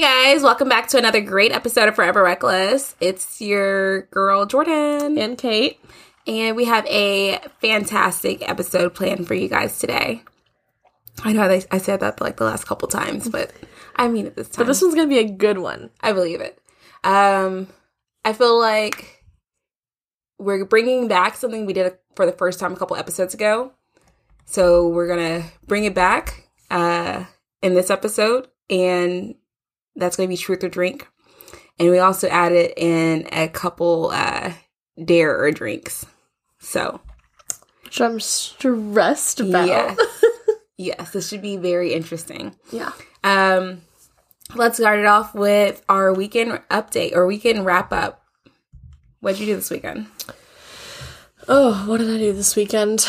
Hey guys, welcome back to another great episode of Forever Reckless. It's your girl Jordan and Kate. And we have a fantastic episode planned for you guys today. I know I said that like the last couple times, but I mean it this time. But this one's gonna be a good one. I believe it. Um, I feel like we're bringing back something we did for the first time a couple episodes ago. So we're gonna bring it back uh, in this episode, and that's gonna be truth or drink. And we also added in a couple uh, dare or drinks. So, which I'm stressed about. Yes. yes, this should be very interesting. Yeah. Um, let's start it off with our weekend update or weekend wrap up. What'd you do this weekend? Oh, what did I do this weekend?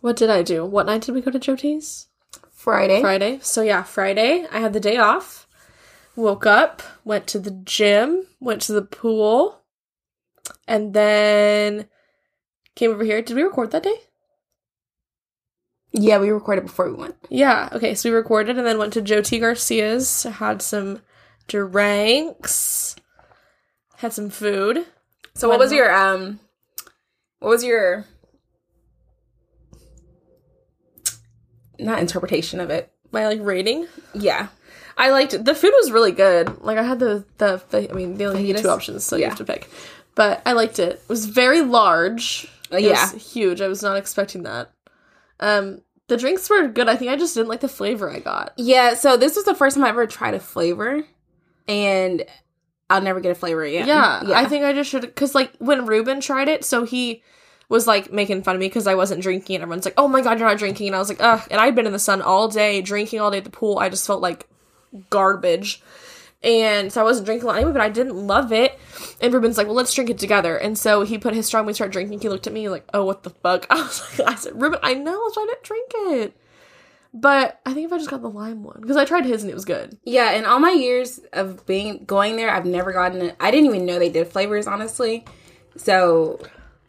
What did I do? What night did we go to Joe Friday. Friday. So yeah, Friday. I had the day off. Woke up, went to the gym, went to the pool, and then came over here. Did we record that day? Yeah, we recorded before we went. Yeah. Okay. So we recorded and then went to Joe T. Garcia's. Had some drinks. Had some food. So what was your um? What was your not interpretation of it? My like rating. Yeah. I liked it. The food was really good. Like I had the the I mean they only had two options, so yeah. you have to pick. But I liked it. It was very large. Uh, yeah, huge. I was not expecting that. Um, the drinks were good. I think I just didn't like the flavor I got. Yeah, so this was the first time I ever tried a flavor, and I'll never get a flavor again. Yeah, yeah. I think I just should because like when Ruben tried it, so he was like making fun of me because I wasn't drinking, and everyone's like, "Oh my god, you're not drinking," and I was like, "Ugh." And I'd been in the sun all day, drinking all day at the pool. I just felt like garbage. And so I wasn't drinking a lot anyway, but I didn't love it. And Ruben's like, well, let's drink it together. And so he put his straw and we started drinking. He looked at me like, oh, what the fuck? I was like, I said, Ruben, I know, I was trying to drink it. But I think if I just got the lime one, because I tried his and it was good. Yeah, in all my years of being going there, I've never gotten it. I didn't even know they did flavors, honestly. So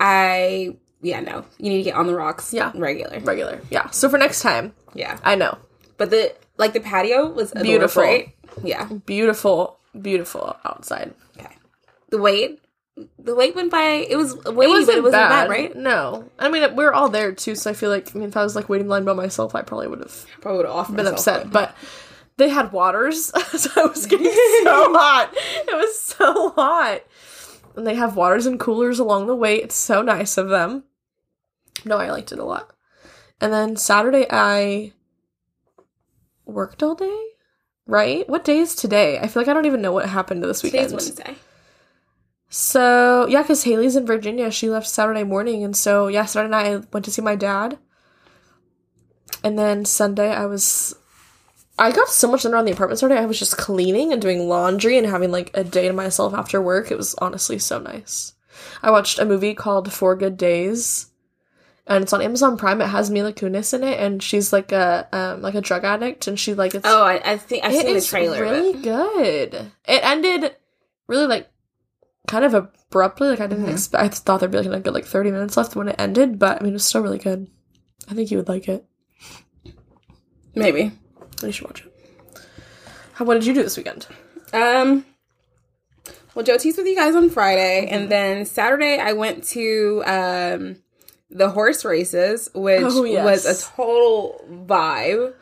I, yeah, no, you need to get on the rocks. Yeah, regular, regular. Yeah. So for next time, yeah, I know. But the like the patio was beautiful, right? Yeah, beautiful, beautiful outside. Okay. The wait, the wait went by. It was waiting, it wasn't, it wasn't bad. bad. right? No, I mean we were all there too, so I feel like I mean if I was like waiting line by myself, I probably would have probably would have been upset. But they had waters, so I was getting so hot. It was so hot, and they have waters and coolers along the way. It's so nice of them. No, I liked it a lot. And then Saturday, I worked all day, right? What day is today? I feel like I don't even know what happened to this weekend. Today's Wednesday. So yeah, because Haley's in Virginia. She left Saturday morning, and so yeah, Saturday night I went to see my dad, and then Sunday I was. I got so much done around the apartment Saturday. I was just cleaning and doing laundry and having like a day to myself after work. It was honestly so nice. I watched a movie called Four Good Days and it's on Amazon Prime. It has Mila Kunis in it, and she's like a um, like a drug addict, and she like it's, oh I, I think I've seen the trailer. Really good. It ended really like kind of abruptly. Like I didn't mm-hmm. expect. I thought there'd be like a good like thirty minutes left when it ended, but I mean it was still really good. I think you would like it. Maybe you should watch it. How what did you do this weekend? Um. Well, Joe T's with you guys on Friday, mm-hmm. and then Saturday I went to um the horse races, which oh, yes. was a total vibe.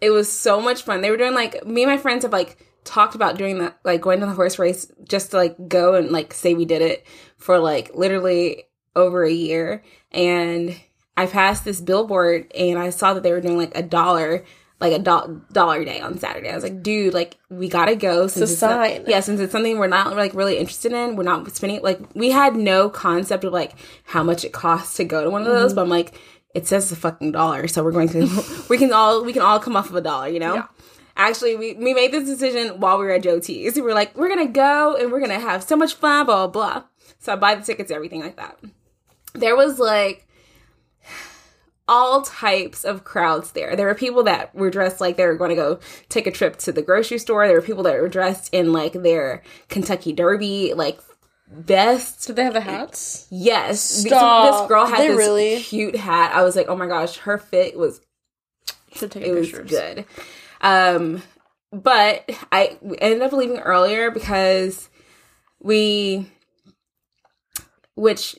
It was so much fun. They were doing like me and my friends have like talked about doing that, like going to the horse race just to like go and like say we did it for like literally over a year. And I passed this billboard and I saw that they were doing like a dollar like a do- dollar day on Saturday. I was like, dude, like we gotta go. Since it's, a sign. Not, yeah, since it's something we're not like really interested in, we're not spending. Like we had no concept of like how much it costs to go to one of those, mm-hmm. but I'm like, it says a fucking dollar, so we're going to. we can all we can all come off of a dollar, you know. Yeah. Actually, we, we made this decision while we were at Joe T's. We were like, we're gonna go and we're gonna have so much fun, blah blah blah. So I buy the tickets, everything like that. There was like all types of crowds there. There were people that were dressed like they were going to go take a trip to the grocery store. There were people that were dressed in like their Kentucky Derby like vests. Did they have the hats? Yes. Stop. This, girl had they this really? cute hat. I was like, oh my gosh, her fit was should take it pictures. was good. Um, but I ended up leaving earlier because we, which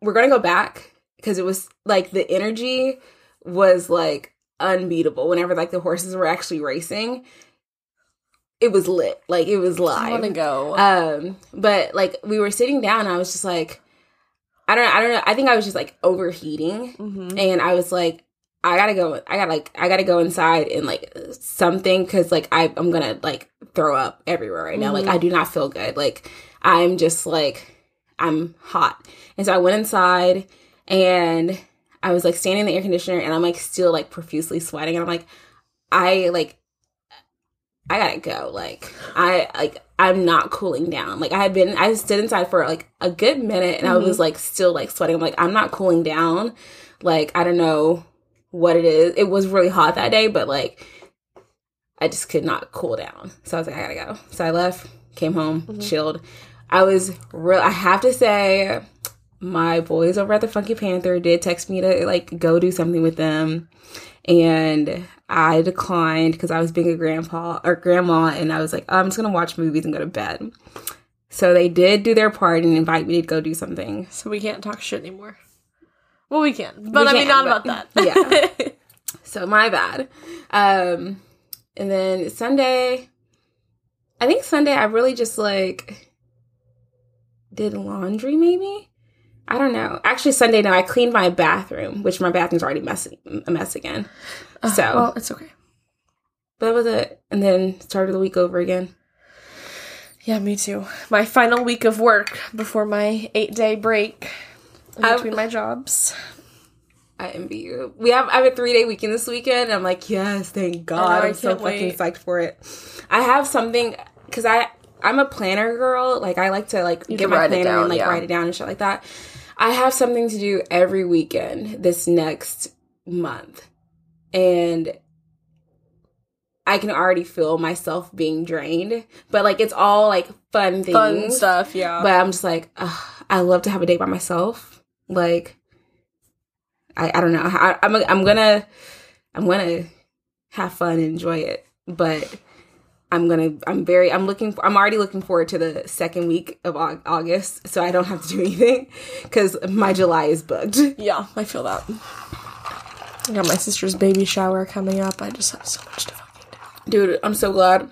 we're gonna go back because it was like the energy was like unbeatable whenever like the horses were actually racing. It was lit, like it was live. I want to go. Um, but like we were sitting down, I was just like, I don't, I don't know. I think I was just like overheating, Mhm. and I was like, I gotta go. I gotta like, I gotta go inside and like something because like I, I'm gonna like throw up everywhere right now. Like Mhm. I do not feel good. Like I'm just like I'm hot, and so I went inside and I was like standing in the air conditioner, and I'm like still like profusely sweating, and I'm like, I like I gotta go. Like I like I'm not cooling down. Like I had been I stood inside for like a good minute and I was mm-hmm. like still like sweating. I'm like, I'm not cooling down. Like I don't know what it is. It was really hot that day, but like I just could not cool down. So I was like, I gotta go. So I left, came home, mm-hmm. chilled. I was real I have to say my boys over at the Funky Panther did text me to like go do something with them and I declined because I was being a grandpa or grandma, and I was like, I'm just gonna watch movies and go to bed. So they did do their part and invite me to go do something. so we can't talk shit anymore. Well, we can, but We I mean, not about that. yeah. So my bad. Um, and then Sunday, I think Sunday I really just like did laundry. Maybe I don't know. Actually, Sunday no, I cleaned my bathroom, which my bathroom's already messy, a mess again. So, well, it's okay. but that was it. And then started the week over again. Yeah, me too. My final week of work before my eight day break in I- between my jobs. I envy you. We have I have a three day weekend this weekend. I'm like, yes, thank God. I I'm so can't fucking wait. psyched for it. I have something because I I'm a planner girl. Like I like to like You get my planner down, and like yeah. write it down and shit like that. I have something to do every weekend this next month, and I can already feel myself being drained. But like it's all like fun things. Fun stuff, yeah. But I'm just like, ugh, I love to have a day by myself. Like, I, I don't know. I, I'm I'm gonna I'm gonna have fun and enjoy it, but I'm gonna I'm very I'm looking for, I'm already looking forward to the second week of August, so I don't have to do anything because my July is booked. yeah, I feel that. I got my sister's baby shower coming up. I just have so much to fucking do. Dude, I'm so glad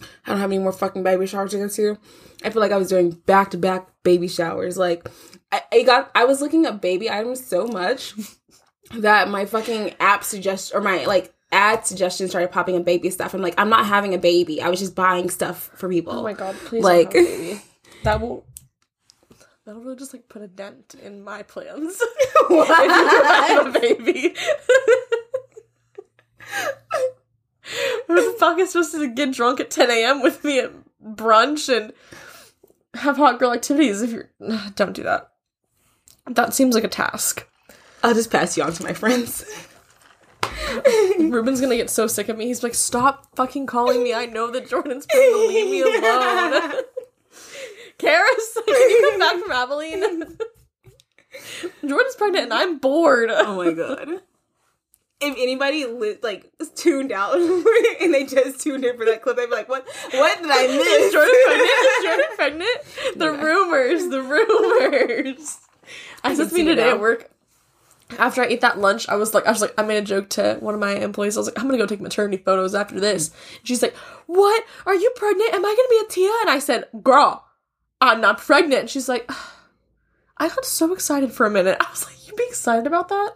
I don't have any more fucking baby showers to go to. I feel like I was doing back to back baby showers. Like, I, I got, I was looking at baby items so much that my fucking app suggests or my like ad suggestions started popping up baby stuff. I'm like, I'm not having a baby. I was just buying stuff for people. Oh my god, please Like-. That will that'll really just like put a dent in my plans. if you have a baby. Who the fuck is supposed to get drunk at 10 a.m. with me at brunch and have hot girl activities if you're don't do that. That seems like a task. I'll just pass you on to my friends. Ruben's gonna get so sick of me. He's like, stop fucking calling me. I know that Jordan's to leave me alone. Karis, can you come back from Abilene? Jordan's pregnant and I'm bored. Oh my god. If anybody li- like tuned out and they just tuned in for that clip, they'd be like, "What? What did I miss?" Is Jordan pregnant? Is Jordan pregnant? The rumors, the rumors. I said to me see it today at work. After I ate that lunch, I was like, I was like, I made a joke to one of my employees. I was like, I'm gonna go take maternity photos after this. And she's like, What? Are you pregnant? Am I gonna be a Tia? And I said, Girl, I'm not pregnant. And she's like, I got so excited for a minute. I was like, You be excited about that?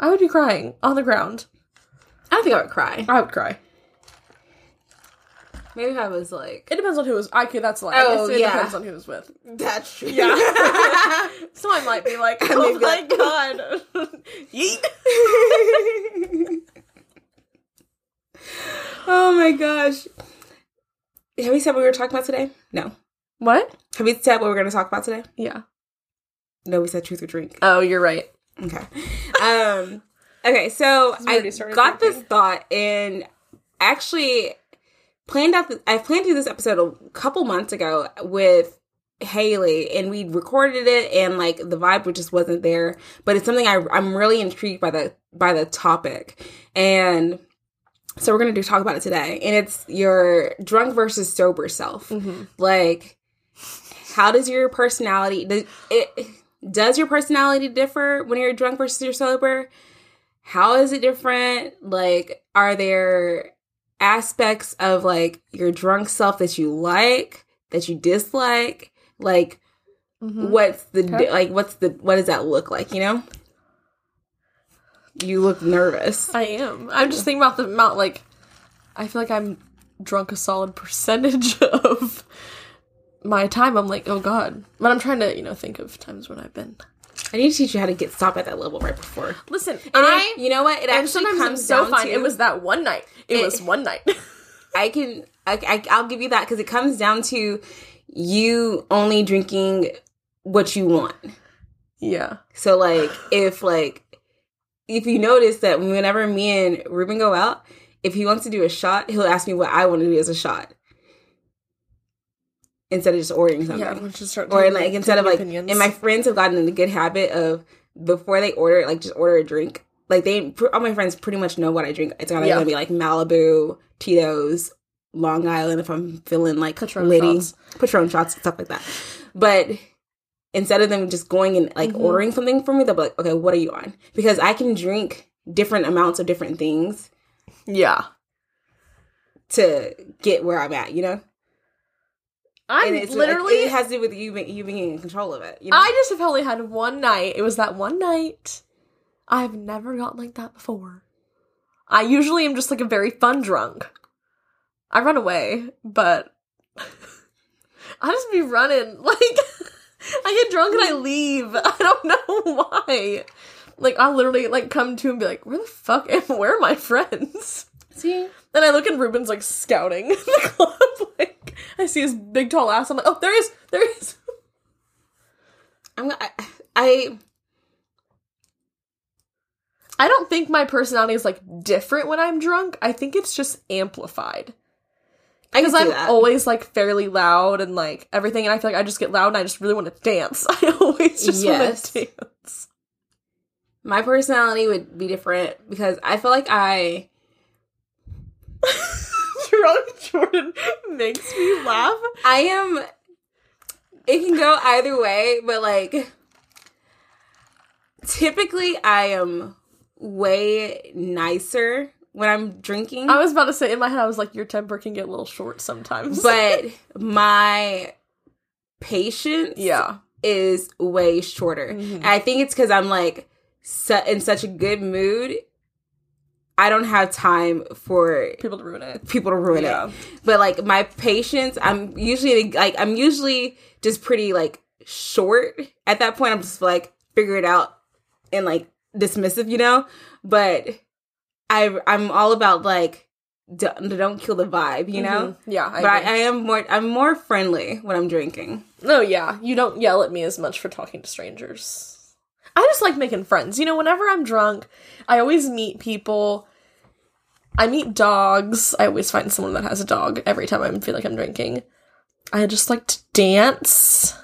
I would be crying on the ground. I don't think I would cry. I would cry. Maybe I was like, It depends on who was. I could. That's like. Oh, it yeah. depends on who was with. "That's true." Yeah. so I might be like, oh my like- god, yeet. oh my gosh. Have we said what we were talking about today? No. What? Have we said what we're going to talk about today? Yeah. No, we said truth or drink. Oh, you're right. Okay. Um. Okay. So I got this thought and actually planned out. The, I planned to do this episode a couple months ago with Haley, and we recorded it, and like the vibe just wasn't there. But it's something I I'm really intrigued by the by the topic, and so we're gonna do talk about it today, and it's your drunk versus sober self. Mm-hmm. Like, how does your personality does it does your personality differ when you're drunk versus you're sober? How is it different? Like, are there aspects of like your drunk self that you like that you dislike? Like, Mhm. what's the Okay. like? What's the what does that look like? You know, you look nervous. I am. I'm just thinking about the amount. Like, I feel like I'm drunk a solid percentage of my time. I'm like, oh god. But I'm trying to, you know, think of times when I've been. I need to teach you how to get stop at that level right before. Listen, And I. it- you know what? It actually comes so to It was that one night. It, It- was one night. I can I, I I'll give you that because it comes down to you only drinking what you want. yeah. So like if like if you notice that whenever me and Ruben go out, if he wants to do a shot, he'll ask me what I want to do as a shot. Instead of just ordering something. Yeah. We'll just start or like instead of like opinions. and my friends have gotten in the good habit of before they order like just order a drink like they all my friends pretty much know what i drink it's gonna, Yeah. gonna be like malibu tito's long island if i'm feeling like Patron litty shots. patron shots stuff like that but instead of them just going and like Mhm. ordering something for me they'll be like okay what are you on because i can drink different amounts of different things yeah. to get where i'm at you know I'm it's literally. it has to do with you you being in control of it you know I just have only had one night. It was that one night. I've never gotten like that before. I usually am just like a very fun drunk. I run away, but I just be running. Like I get drunk and I leave. I don't know why. Like I literally like come to and be like, where the fuck am where are my friends? See And I look and Ruben's like scouting the club. Like I see his big tall ass. I'm like, oh there he is, there he is. i'm I, I I don't think my personality is like different when I'm drunk. I think it's just amplified. Because I'm that. always like fairly loud and like everything, and I feel like I just get loud and I just really want to dance. I always just Yes. want to dance. My personality would be different because I feel like I Ron Jordan makes me laugh. I am it can go either way, but like typically I am way nicer when I'm drinking. I was about to say in my head, I was like, your temper can get a little short sometimes. but my patience yeah, is way shorter. Mhm. And I think it's cuz I'm like su- in such a good mood. I don't have time for people to ruin it. people to ruin Yeah. it. But like my patience, I'm usually like I'm usually just pretty like short at that point. I'm just like figure it out and like dismissive, you know. But I I'm all about like don't, don't kill the vibe, you know. Mhm. Yeah, I But I. I am more I'm more friendly when I'm drinking. No, yeah. You don't yell at me as much for talking to strangers. I just like making friends. You know, whenever I'm drunk, I always meet people. I meet dogs. I always find someone that has a dog every time I feel like I'm drinking. I just like to dance.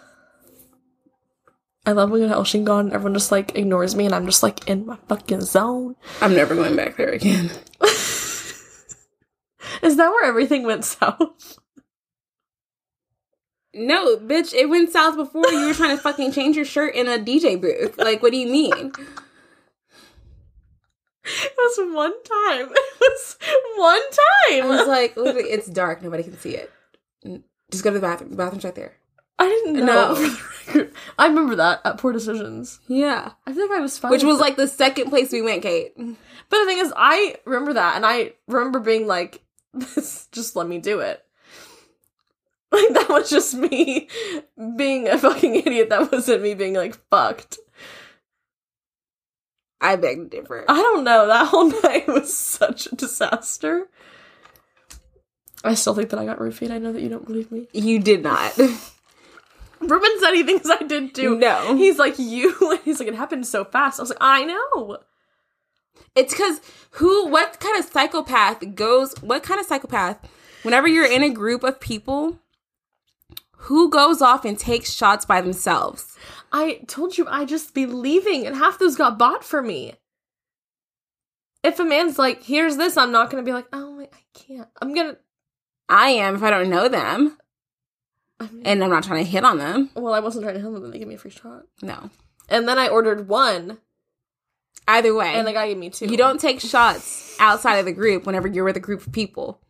I love when we go to El Shingon and everyone just like ignores me and I'm just like in my fucking zone. I'm never going back there again. Is that where everything went south? No, bitch, it went south before you were trying to fucking change your shirt in a DJ booth. Like, what do you mean? It was one time. It was one I time. was like, literally, it's dark. Nobody can see it. Just go to the bathroom. The bathroom's right there. I didn't No. know. I remember that at Poor Decisions. Yeah. I feel like I was fine. Which was like the second place we went, Kate. but the thing is, I remember that, and I remember being like, "This, just let me do it." Like that was just me being a fucking idiot. That wasn't me being like fucked. I beg to differ. I don't know. That whole night was such a disaster. I still think that I got roofied. I know that you don't believe me. You did not. Ruben said he thinks I did too. No. He's like, you. He's like, it happened so fast. I was like, I know. It's because who, what kind of psychopath goes, what kind of psychopath, whenever you're in a group of people, who goes off and takes shots by themselves? I told you I just be leaving, and half those got bought for me. if a man's like, "Here's this," I'm not gonna be like, "Oh, I can't." I'm gonna. I am if I don't know them I mean, and I'm not trying to hit on them. well, I wasn't trying to help them, and they gave me a free shot. No. And then I ordered one, Either way, and the guy gave me two. you don't take shots outside of the group whenever you're with a group of people.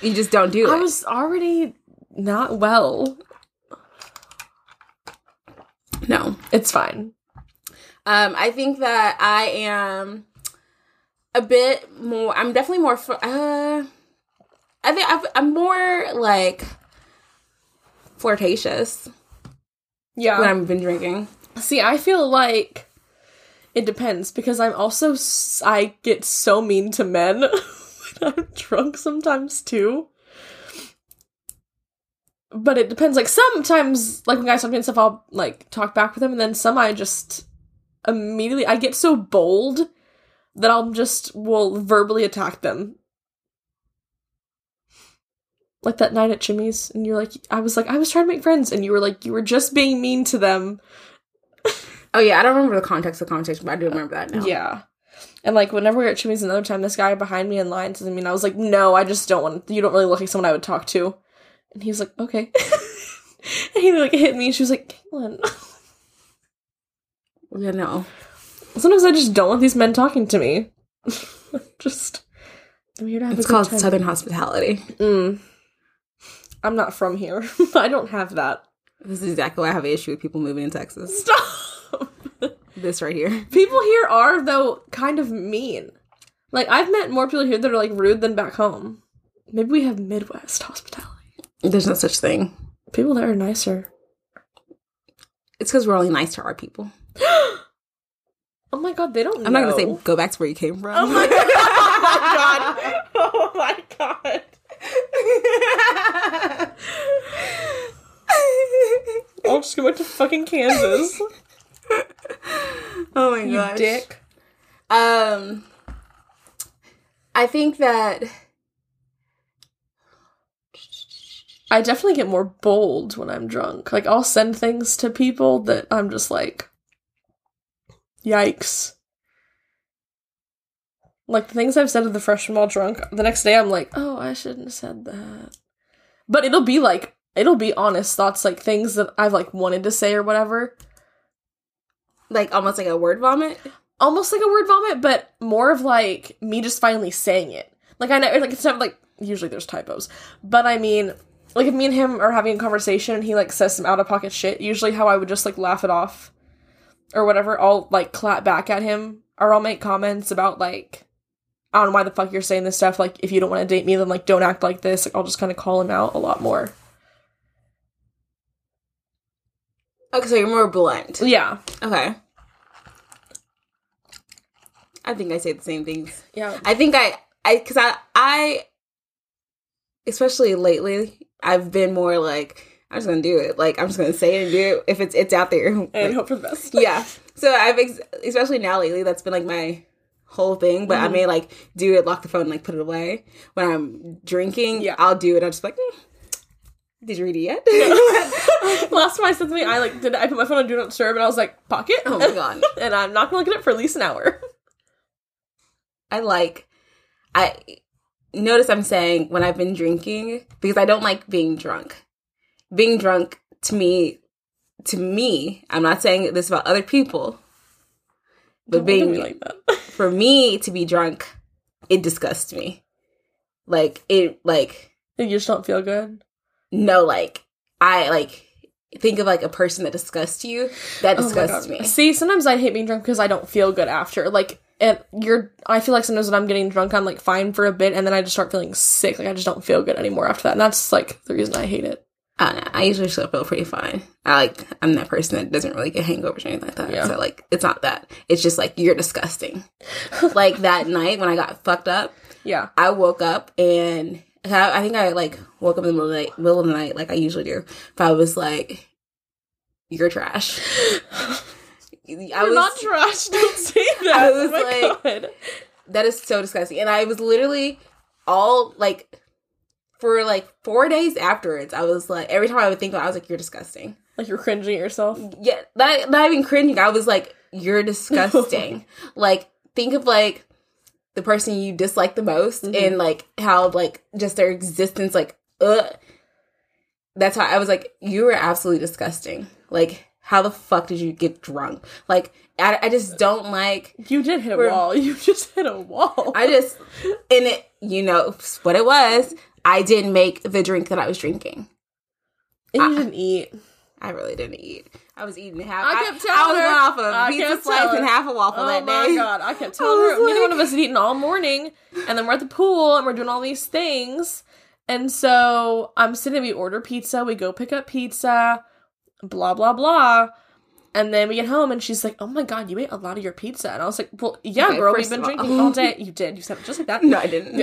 You just don't do it. I was already not well. no. It's fine. Um, I think that I am a bit more. I'm definitely more. Uh, I think I've, I'm more like flirtatious Yeah. when I've been drinking. See, I feel like it depends because I'm also s- I get so mean to men when I'm drunk sometimes too. But it depends. Like sometimes, like when guys to me and stuff, I'll like talk back with them, and then some I just immediately I get so bold that I'll just will verbally attack them. Like that night at Jimmy's, and you're like, I was like, I was trying to make friends, and you were like, you were just being mean to them. Oh yeah, I don't remember the context of the conversation, but I do remember that now. Yeah. And like whenever we were at Chimmy's another time, this guy behind me in line said to mean, I was like, "No, I just don't want. You don't really look like someone I would talk to." And he was like, "Okay." and he like hit me, and she was like, "Caitlin." Yeah, no. Sometimes I just don't want these men talking to me. just, I'm here to have It's a good called time. Southern hospitality. Mm. I'm not from here. I don't have that. This is exactly why I have an issue with people moving in Texas. Stop. This right here. People here are though kind of mean. Like I've met more people here that are like rude than back home. Maybe we have Midwest hospitality. There's no such thing. People that are nicer. It's because we're only nice to our people. Oh my god, they don't. I'm not gonna say go back to where you came from. Oh my god! Oh my god! I'll just go back to fucking Kansas. oh my god. you dick. Um, I think that I definitely get more bold when I'm drunk. Like I'll send things to people that I'm just like, yikes. Like the things I've said to the freshman while drunk, the next day I'm like, oh, I shouldn't have said that. But it'll be like, it'll be honest thoughts, like things that I've like wanted to say or whatever. like almost like a word vomit. Almost like a word vomit, but more of like me just finally saying it. Like I know, like it's not like usually there's typos, but I mean, like if me and him are having a conversation and he like says some out of pocket shit, usually how I would just like laugh it off or whatever, I'll like clap back at him or I'll make comments about like I don't know why the fuck you're saying this stuff. Like if you don't want to date me, then like don't act like this. Like I'll just kind of call him out a lot more. Okay, so you're more blunt. Yeah, Okay. I think I say the same things. yeah. I think I, I, because I, I, especially lately, I've been more like, I'm just gonna do it. Like I'm just gonna say it and do it if it's it's out there. And Like, hope for the best. yeah. So I've ex- especially now lately, that's been like my whole thing. But I may like do it, lock the phone, like put it away. When I'm drinking, Yeah. I'll do it. I'm just like, "Mm, did you read it yet? Last time I said something, I like did I put my phone on do not disturb, and I was like pocket. oh my god. and I'm not gonna look at it for at least an hour. I like I notice I'm saying when I've been drinking because I don't like being drunk. Being drunk to me to me, I'm not saying this about other people, but Don't being like that. for me to be drunk, it disgusts me. Like it like you just don't feel good. no like I like think of like a person that disgusts you. That Oh disgusts God. me. See, sometimes I hate being drunk because I don't feel good after. Like, and you're. I feel like sometimes when I'm getting drunk, I'm like fine for a bit, and then I just start feeling sick. Like I just don't feel good anymore after that, and that's like the reason I hate it. I know. I usually still feel pretty fine. I like I'm that person that doesn't really get hangovers or anything like that. Yeah. So like it's not that. It's just like you're disgusting. like that night when I got fucked up, Yeah. I woke up and I, I think I like woke up in the middle of the night, middle of the night like I usually do. But I was like, "You're trash." I was not trash. Don't say that. I was oh like- God. that is so disgusting, and I was literally all like for like four days afterwards. I was like every time I would think about, it, I was like, "You're disgusting." like you're cringing at yourself. yeah, not, not even cringing. I was like, "You're disgusting." like think of like the person you dislike the most Mhm. and like how like just their existence like ugh. That's how I was like, you were absolutely disgusting. Like, how the fuck did you get drunk? Like, I, I just don't like. You did hit a wall. You just hit a wall. I just and it, you know what it was. I didn't make the drink that I was drinking. and you didn't eat. I really didn't eat. I was eating half. I I, kept I, telling was her. going off of I pizza slice telling and half a waffle Oh that day. Oh my god! I kept telling was her. Neither like- one of us had eaten all morning, and then we're at the pool and we're doing all these things. And so I'm sitting. We order pizza. We go pick up pizza. Blah blah blah. And then we get home, and she's like, "Oh my god, you ate a lot of your pizza." And I was like, "Well, yeah, Okay, girl. We've been all- drinking all day. You did. You said it just like that. No, I didn't.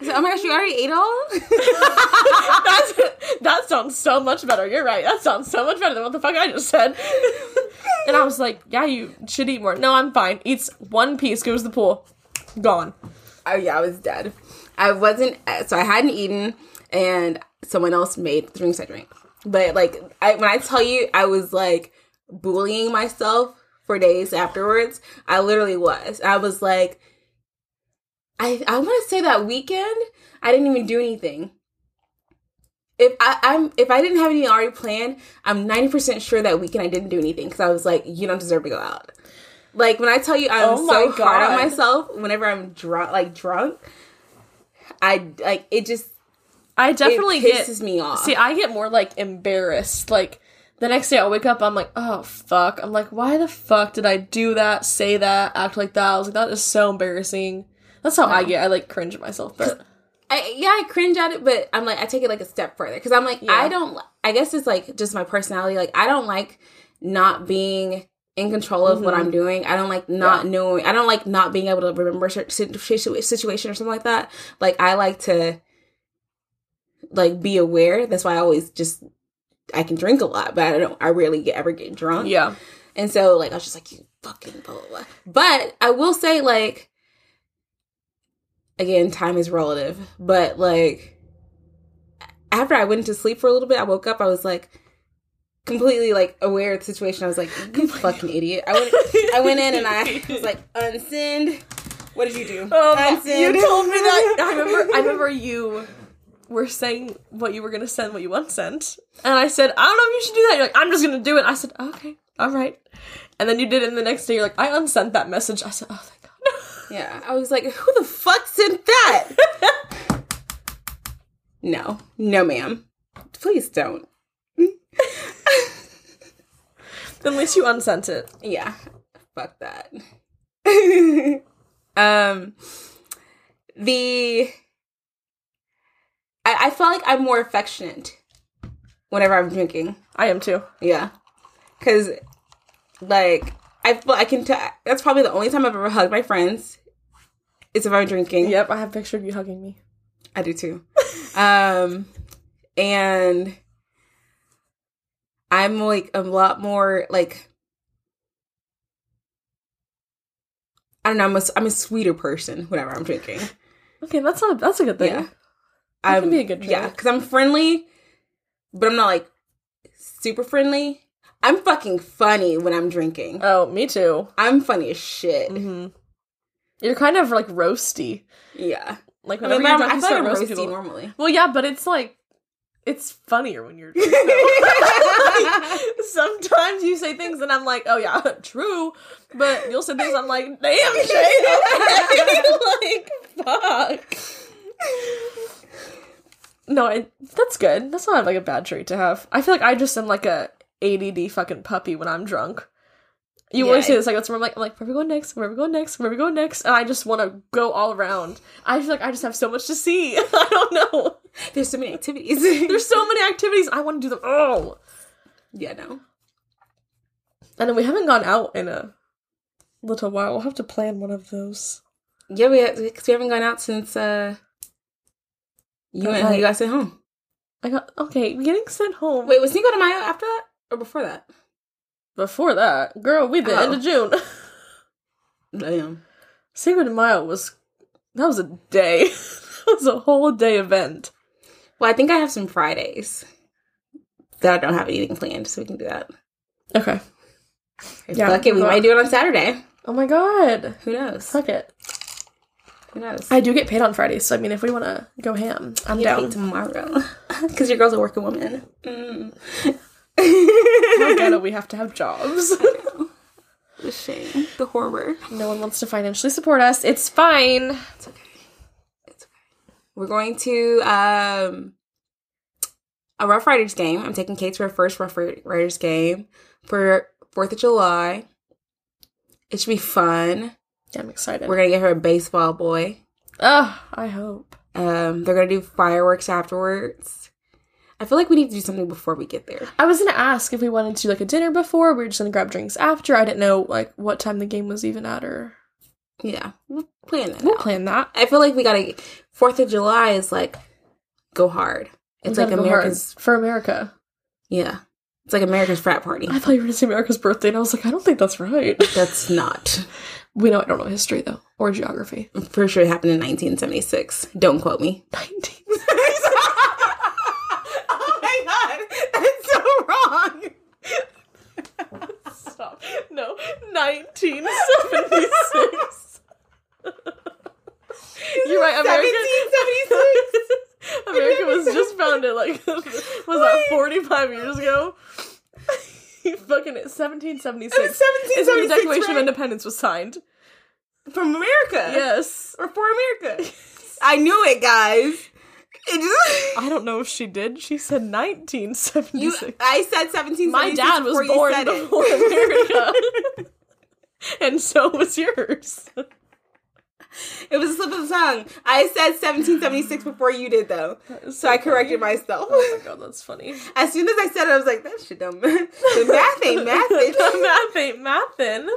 I said, oh my gosh, you already ate all? That's, that sounds so much better. You're right. That sounds so much better than what the fuck I just said. and I was like, yeah, you should eat more. No, I'm fine. Eats one piece, goes to the pool, gone. oh yeah, I was dead. I wasn't. So I hadn't eaten, and someone else made the drinks I drank. But like, I, when I tell you, I was like bullying myself for days afterwards. I literally was. I was like, I I want to say that weekend I didn't even do anything. If I, I'm if I didn't have anything already planned, I'm ninety percent sure that weekend I didn't do anything because I was like, you don't deserve to go out. Like when I tell you I'm Oh so hard on myself whenever I'm drunk, like drunk, I like it. Just I definitely it get. pisses me off. See, I get more like embarrassed. Like the next day, I wake up, I'm like, oh fuck. I'm like, why the fuck did I do that? Say that? Act like that? I was like, that is so embarrassing. That's how I get. I like cringe at myself, but I, yeah, I cringe at it, but I'm like, I take it like a step further because I'm like, Yeah. I don't. I guess it's like just my personality. Like, I don't like not being in control of what Mhm. I'm doing. I don't like not knowing. I don't like not being able to remember situ- situation or something like that. Like, I like to like be aware. That's why I always just I can drink a lot, but I don't. I rarely get ever get drunk. yeah. And so like I was just like, you fucking blah blah blah. But I will say like again, time is relative. But like after I went to sleep for a little bit, I woke up, I was like completely like aware of the situation. I was like, you fucking idiot. I went I went in and I was like, unsend. What did you do? Um, Unsend. you told me that. I remember. I remember you were saying what you were gonna send, what you unsent, and I said, I don't know if you should do that. You're like, I'm just gonna do it. I said, okay, all right. And then you did it, and the next day you're like, I unsent that message. I said, oh thank God. Yeah. I was like, who the fuck sent that? no. No, ma'am. Please don't. At least you unsent it. Yeah. Fuck that. um the I, I feel like I'm more affectionate whenever I'm drinking. I am too. Yeah. Cause like I feel I can tell that's probably the only time I've ever hugged my friends. Is if I'm drinking. Yep, I have a picture of you hugging me. I do too. um, and I'm like a lot more like I don't know. I'm a, I'm a sweeter person whenever I'm drinking. Okay, that's not. That's a good thing. Yeah, That can be a good Yeah, because I'm friendly, but I'm not like super friendly. I'm fucking funny when I'm drinking. Oh, me too. I'm funny as shit. hmm You're kind of like roasty. Yeah, Like I mean, you're I'm, drunk, I you feel start like I'm roasting roasty people. normally. Well, yeah, but it's like it's funnier when you're. Drinking. Sometimes you say things and I'm like, oh yeah, true. But you'll say things I'm like, damn, Shay, okay. like, fuck. No, I, that's good. That's not like a bad trait to have. I feel like I just am like a ADD fucking puppy when I'm drunk. You always say this like that's where I'm like, I'm like, where are we going next? Where are we going next? Where are we going next? And I just want to go all around. I feel like I just have so much to see. I don't know. There's so many activities. There's so many activities. I want to do them all. yeah, no. And then we haven't gone out in a little while. We'll have to plan one of those. Yeah, we because we haven't gone out since uh you and Okay. you guys at home. I got okay. We're getting sent home. Wait, was Cinco de Mayo after that or before that? before that, girl, we the end Oh. of June. Damn. Cinco de Mayo was that was a day. that was a whole day event. Well, I think I have some Fridays that I don't have anything planned, so we can do that. Okay. If Yeah, okay, we might do it on Saturday. Oh my god. Who knows? Fuck it. Who knows? I do get paid on Fridays, so I mean, if we want to go ham, I'm Get paid down. tomorrow because your girl's a working woman. Mm. How we have to have jobs. the shame, the horror. no one wants to financially support us. It's fine. It's okay. It's okay. We're going to um a Rough Riders game. I'm taking Kate to her first Rough Riders game for Fourth of July. It should be fun. Yeah, I'm excited. We're gonna get her a baseball boy. Ugh, I hope. Um, they're gonna do fireworks afterwards. I feel like we need to do something before we get there. I was gonna ask if we wanted to do like a dinner before. We were just gonna grab drinks after. I didn't know like what time the game was even at, or Yeah, we'll plan that. we'll out. plan that. I feel like we gotta. Fourth of July is like go hard. It's like gotta go hard America's. for America. Yeah, it's like America's frat party. I thought you were gonna say America's birthday, and I was like, I don't think that's right. That's not. we know I don't know history though, or geography. I'm pretty sure it happened in 1976. Don't quote me. Nineteen. oh my god, that's so wrong. Stop. No, nineteen seventy six. You're right. America. 1776. America was just founded like was that 45 years ago? Fucking 1776. It was Is when the 1776, Declaration of? Independence was signed. From America. Yes. Or for America. I knew it, guys. I don't know if she did. She said You, 1976. I said 1776. My dad was born before America. and so was yours. It was a slip of the tongue. I said 1776 before you did, though. So I corrected myself. Oh my god, that's funny. As soon as I said it, I was like, that shit don't math. The math ain't math, bitch. math ain't mathin'.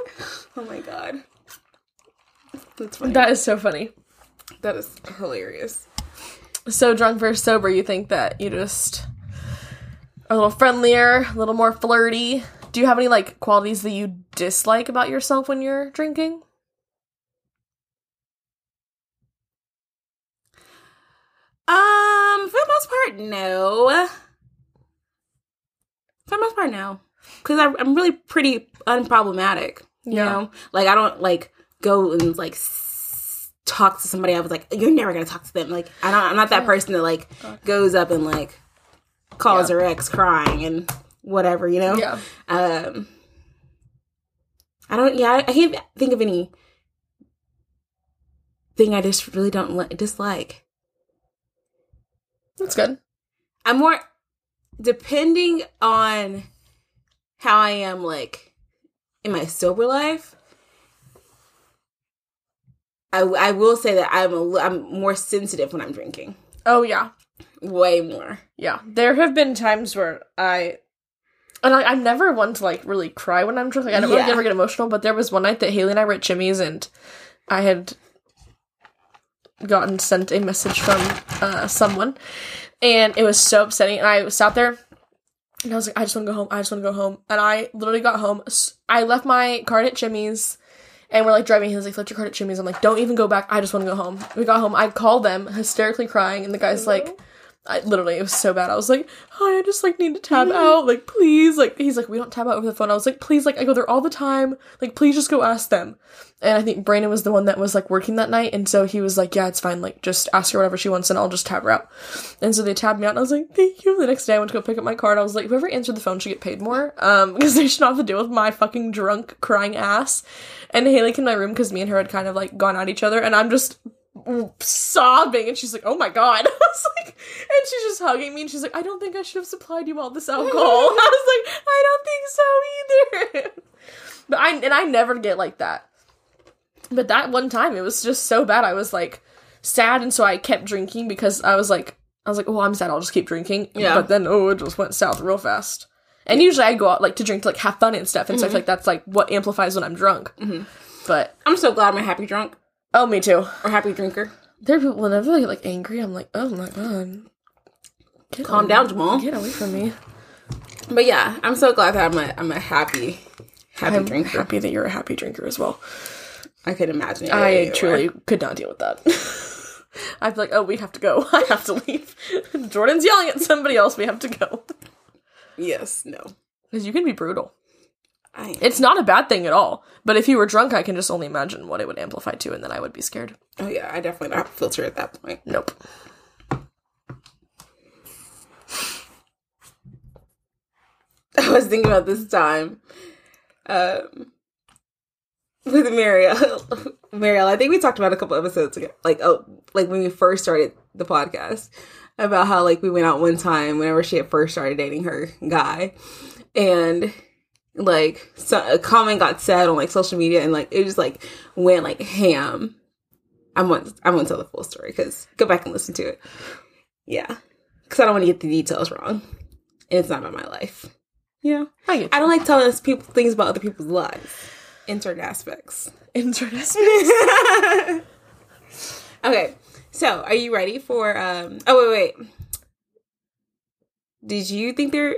Oh my god. That's funny. That is so funny. that is hilarious. So drunk versus sober, you think that you just are a little friendlier, a little more flirty. Do you have any like qualities that you dislike about yourself when you're drinking? Um, for the most part, no. For the most part, no. Because I'm really pretty unproblematic. You Yeah. know, like I don't like go and like s- talk to somebody. I was like, you're never gonna talk to them. Like I don't. I'm not that person that like goes up and like calls Yeah. her ex crying and whatever. You know. Yeah. Um. I don't. Yeah, I, can't think of any thing I just really don't li- dislike. That's good. I'm more depending on how I am like in my sober life. I, I will say that I'm a, I'm more sensitive when I'm drinking, Oh yeah. way more. Yeah. There have been times where I and I, I'm never one to like really cry when I'm drunk. Like I don't Yeah. really ever get emotional, but there was one night that Haley and I were at Jimmy's and I had gotten sent a message from uh, someone and it was so upsetting and I sat there and I was like, I just want to go home. I just want to go home. And I literally got home. I left my card at Jimmy's and we're like driving. He was like, left your card at Jimmy's. I'm like, don't even go back. I just want to go home. We got home. I called them hysterically crying and the guy's like, I literally, it was so bad. I was like, hi, I just like need to tab out. Like, please. Like, he's like, we don't tab out over the phone. I was like, please. Like, I go there all the time. Like, please just go ask them. And I think Brandon was the one that was like working that night. And so he was like, yeah, it's fine. Like, just ask her whatever she wants and I'll just tab her out. And so they tabbed me out and I was like, thank you. The next day I went to go pick up my card. I was like, whoever answered the phone should get paid more. Um, because they should not have to deal with my fucking drunk crying ass. And Haley came in my room because me and her had kind of like gone at each other. And I'm just sobbing and she's like oh my god. I was like and she's just hugging me and she's like i don't think i should have supplied you all this alcohol. I was like i don't think so either. But i and i never get like that. But that one time it was just so bad i was like sad and so i kept drinking because i was like i was like oh i'm sad i'll just keep drinking. Yeah. but then oh it just went south real fast. And usually i go out like to drink to like have fun and stuff and so i feel mm-hmm. like that's like what amplifies when i'm drunk. Mm-hmm. But I'm so glad I'm a happy drunk oh me too or happy drinker. there are people whenever I get like angry, I'm like, oh my god. Get Calm away- down, Jamal. Get away from me. But yeah, I'm so glad that I'm a I'm a happy happy I'm drinker. happy that you're a happy drinker as well. I could imagine. it I truly could not deal with that. I'd be like, oh, we have to go. I have to leave. Jordan's yelling at somebody else. We have to go. yes, no. Because you can be brutal. I, It's not a bad thing at all. But if you were drunk, I can just only imagine what it would amplify to, and then I would be scared. oh yeah, I definitely don't have a filter at that point. Nope. I was thinking about this time um, with Mariel. Mariel, I think we talked about a couple episodes ago, like oh, like when we first started the podcast about how like we went out one time whenever she had first started dating her guy, and like so a comment got said on like social media and like it just like went like ham. I want I won't tell the full story because go back and listen to it. Yeah, because I don't want to get the details wrong, and it's not about my life. You know, I I don't like telling us people things about other people's lives intern aspects, certain aspects. okay, so are you ready for? um Oh wait, wait. Did you think there?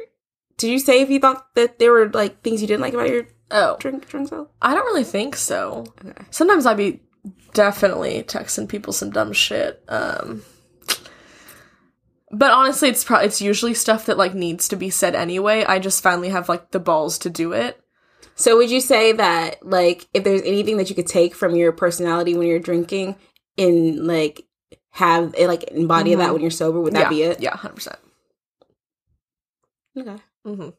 Did you say if you thought that there were like things you didn't like about your Oh, drink self? I don't really think so. Okay. Sometimes I'd be definitely texting people some dumb shit. Um, but honestly, it's pro- it's usually stuff that like needs to be said anyway. I just finally have like the balls to do it. So would you say that like if there's anything that you could take from your personality when you're drinking and like have it like embody that Mhm. when you're sober, would that yeah, be it? Yeah, hundred percent. Okay. Mm-hmm.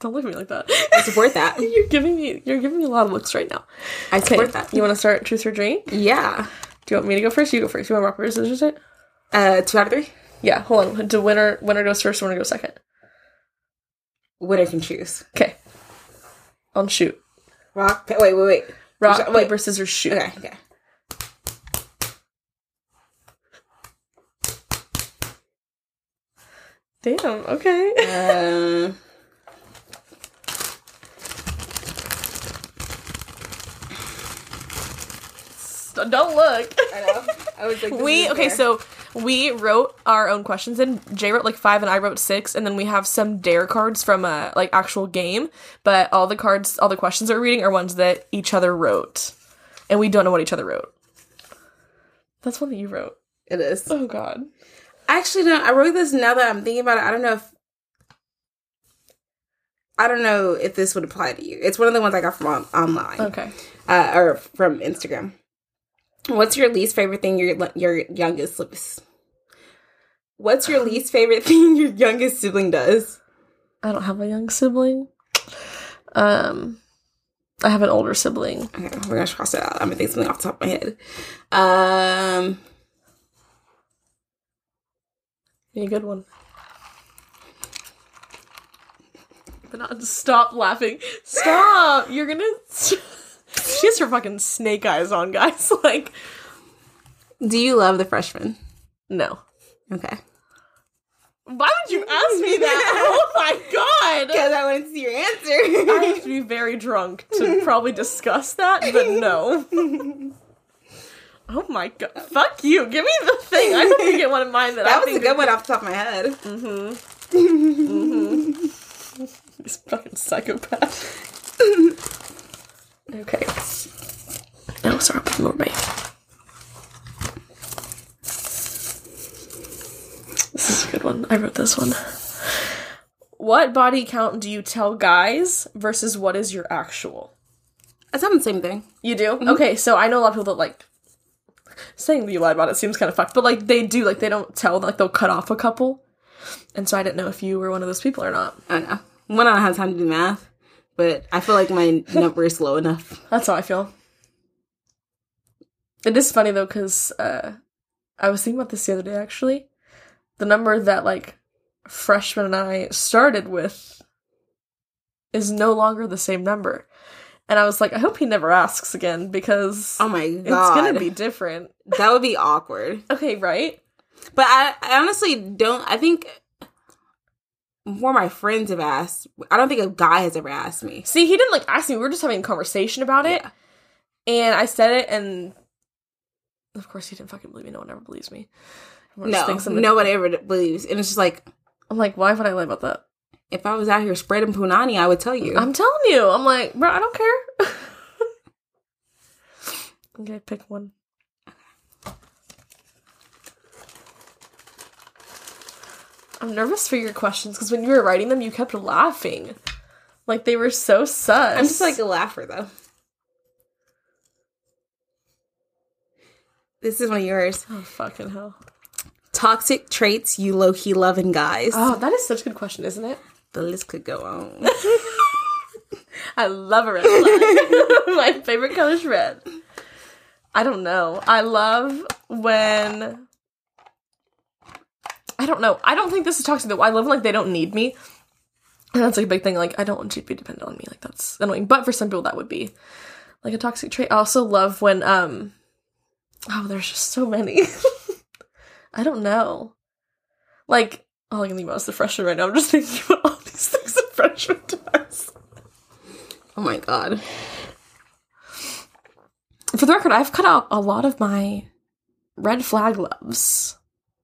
Don't look at me like that. I support that. you're giving me you're giving me a lot of looks right now. I Okay, support that. you want to start truth or drink? yeah. Do you want me to go first? You go first. You want rock paper scissors it? Uh, two out of three. Yeah, hold on. Do winner winner goes first? Winner goes second. Winner can choose. Okay. On shoot. Rock. Pa- wait, wait, wait. Rock Wait. paper scissors shoot. Okay. Okay. Damn. Okay. Um. So don't look. I know. I was like, we okay. fair. So we wrote our own questions, and Jay wrote like five, and I wrote six, and then we have some dare cards from a like actual game. But all the cards, all the questions that we're reading are ones that each other wrote, and we don't know what each other wrote. That's one that you wrote. it is. Oh God. Actually, no. I wrote this now that I'm thinking about it. I don't know if. I don't know if this would apply to you. It's one of the ones I got from on- online, Okay. uh, or from Instagram. What's your least favorite thing your your youngest sibling? What's your least favorite thing your youngest sibling does? I don't have a young sibling. Um, I have an older sibling. Okay, we're gonna cross it out. I'm gonna think something off the top of my head. Um, Be a good one. But not stop laughing. Stop! You're gonna. She has her fucking snake eyes on, guys. Like, do you love the freshman? no. Okay, Why would you ask me that? Oh my god! because I want to see your answer. I have to be very drunk to probably discuss that, but no. Oh my god. Fuck you. Give me the thing. I hope you get one of mine that, I that was a think good one off the top of my head. Mhm. Mhm. This fucking psychopath. okay. No, sorry, I'll put over my. This is a good one. I wrote this one. What body count do you tell guys versus what is your actual? It's not the same thing. You do? Okay, so I know a lot of people that like saying that you lied about it seems kind of fucked, but like they do, like they don't tell, like they'll cut off a couple. And so I didn't know if you were one of those people or not. I don't know. One, I don't have time to do math, but I feel like my number is low enough. That's how I feel. It is funny though, because uh, I was thinking about this the other day actually. The number that like freshman and I started with is no longer the same number. And I was like, I hope he never asks again because Oh my god, it's gonna be different. that would be awkward. Okay, right? But I, I honestly don't. I think more my friends have asked. I don't think a guy has ever asked me. See, he didn't like ask me. We were just having a conversation about it. Yeah. And I said it, and of course, he didn't fucking believe me. No one ever believes me. Everyone No, nobody ever believes, and it's just like I'm like, why would I lie about that? If I was out here spreading punani, I would tell you. I'm telling you. I'm like, bro, I don't care. okay, pick one. I'm nervous for your questions because when you were writing them, you kept laughing. Like they were so sus. I'm just like a laugher though. This is one of yours. oh fucking hell. Toxic traits you low key love in guys. Oh, that is such a good question, isn't it? The list could go on. I love a red flag. My favorite color is red. I don't know. I love when. I don't know. I don't think this is toxic though. I love when, like they don't need me. And that's like a big thing. Like I don't want you to be dependent on me. Like that's annoying. But for some people that would be like a toxic trait. I also love when um oh there's just so many. I don't know. Like all I can think about is the freshman right now. I'm just thinking about all these things a freshman does. oh my god. For the record, I've cut out a lot of my red flag loves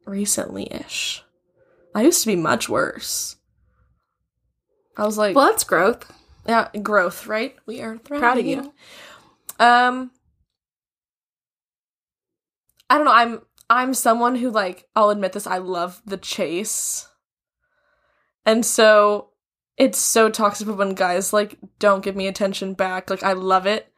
recently ish. I used to be much worse. I was like, Well, that's growth. yeah, growth, right? We are thriving. Proud of you. Um, I don't know. I'm I'm someone who like I'll admit this. I love the chase, and so it's so toxic when guys like don't give me attention back. Like I love it,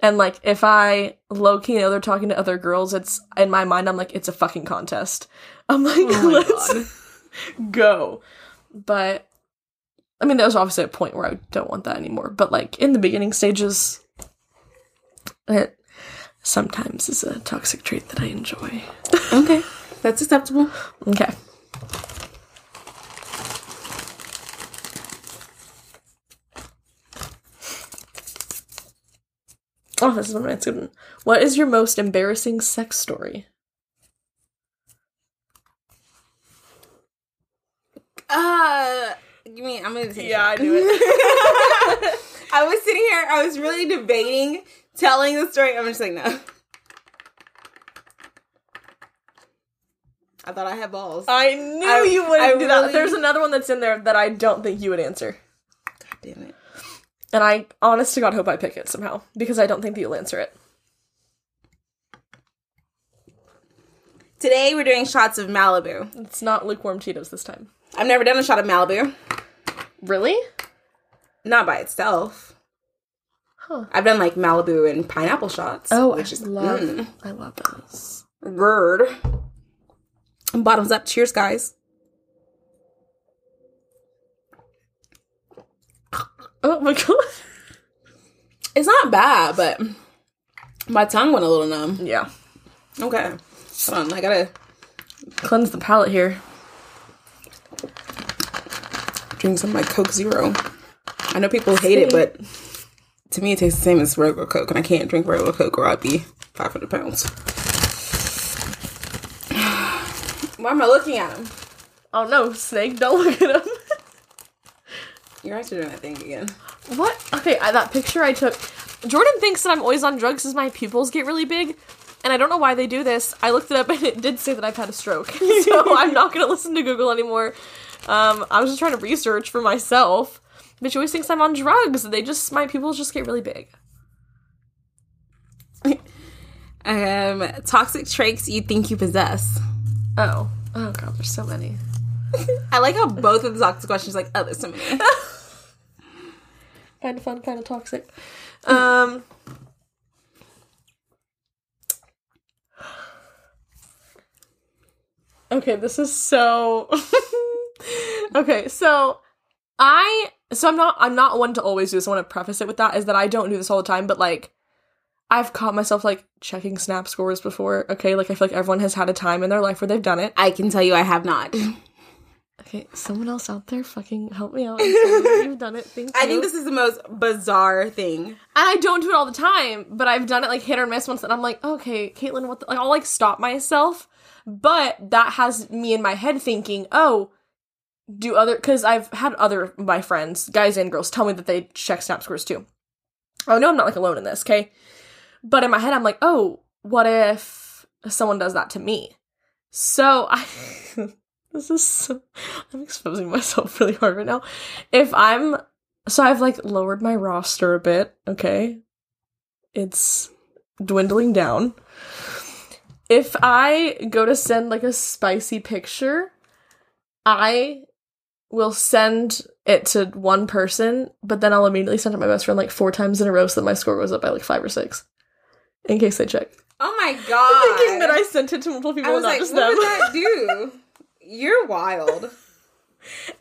and like if I low key know they're talking to other girls, it's in my mind. I'm like it's a fucking contest. I'm like Oh let's God. go, but. I mean, there was obviously a point where I don't want that anymore, but like in the beginning stages, it sometimes is a toxic trait that I enjoy. Okay. That's acceptable. Okay. Oh, this is one of my good. What is your most embarrassing sex story? Uh, give me. I'm gonna take. Yeah, I knew it. I was sitting here. I was really debating telling the story. I'm just like, no. I thought I had balls. I knew I- you wouldn't I do that. There's another one that's in there that I don't think you would answer. God damn it. And I, honest to God, hope I pick it somehow because I don't think that you'll answer it. Today we're doing shots of Malibu. It's not lukewarm Tito's this time. I've never done a shot of Malibu. Really? Not by itself. Huh. I've done like Malibu and pineapple shots. Oh, which I is love, mm, I love those. Gird. Bottoms up. Cheers, guys. Oh my god. It's not bad, but my tongue went a little numb. Yeah. Okay. Hold on. I gotta Cleanse the palate here. drink some of my Coke Zero. I know people hate it, but to me it tastes the same as regular Coke, and I can't drink regular Coke or I'd be 500 pounds. Why am I looking at him? Oh no, Snake, don't look at him. Your eyes are doing that thing again. what? Okay, I, that picture I took. Jordan thinks that I'm always on drugs as my pupils get really big. And I don't know why they do this. I looked it up and it did say that I've had a stroke. so I'm not going to listen to Google anymore. Um, I was just trying to research for myself. But she always thinks I'm on drugs. They just, my pupils just get really big. Um, toxic traits you think you possess. Oh. Oh god, there's so many. I like how both of the toxic questions like, oh, there's so many. kind of fun, kind of toxic. Um. Okay, this is so. okay, so I so I'm not I'm not one to always do this. I want to preface it with that is that I don't do this all the time, but like I've caught myself like checking snap scores before. Okay, like I feel like everyone has had a time in their life where they've done it. I can tell you I have not. Okay, someone else out there, fucking help me out. and tell me that You've done it. Thank you. I think this is the most bizarre thing. And I don't do it all the time, but I've done it like hit or miss once, and I'm like, okay, Caitlin, what? The-? Like, I'll like stop myself, but that has me in my head thinking, oh, do other? Because I've had other my friends, guys and girls, tell me that they check snap scores too. Oh no, I'm not like alone in this, okay? But in my head, I'm like, oh, what if someone does that to me? So I. this is so, I'm exposing myself really hard right now. If I'm so I've like lowered my roster a bit, okay? It's dwindling down. If I go to send like a spicy picture I will send it to one person, but then I'll immediately send it to my best friend like four times in a row so that my score goes up by like five or six. In case they check. Oh my god. Thinking that I sent it to multiple people, I was not like, just what them. would that do? You're wild.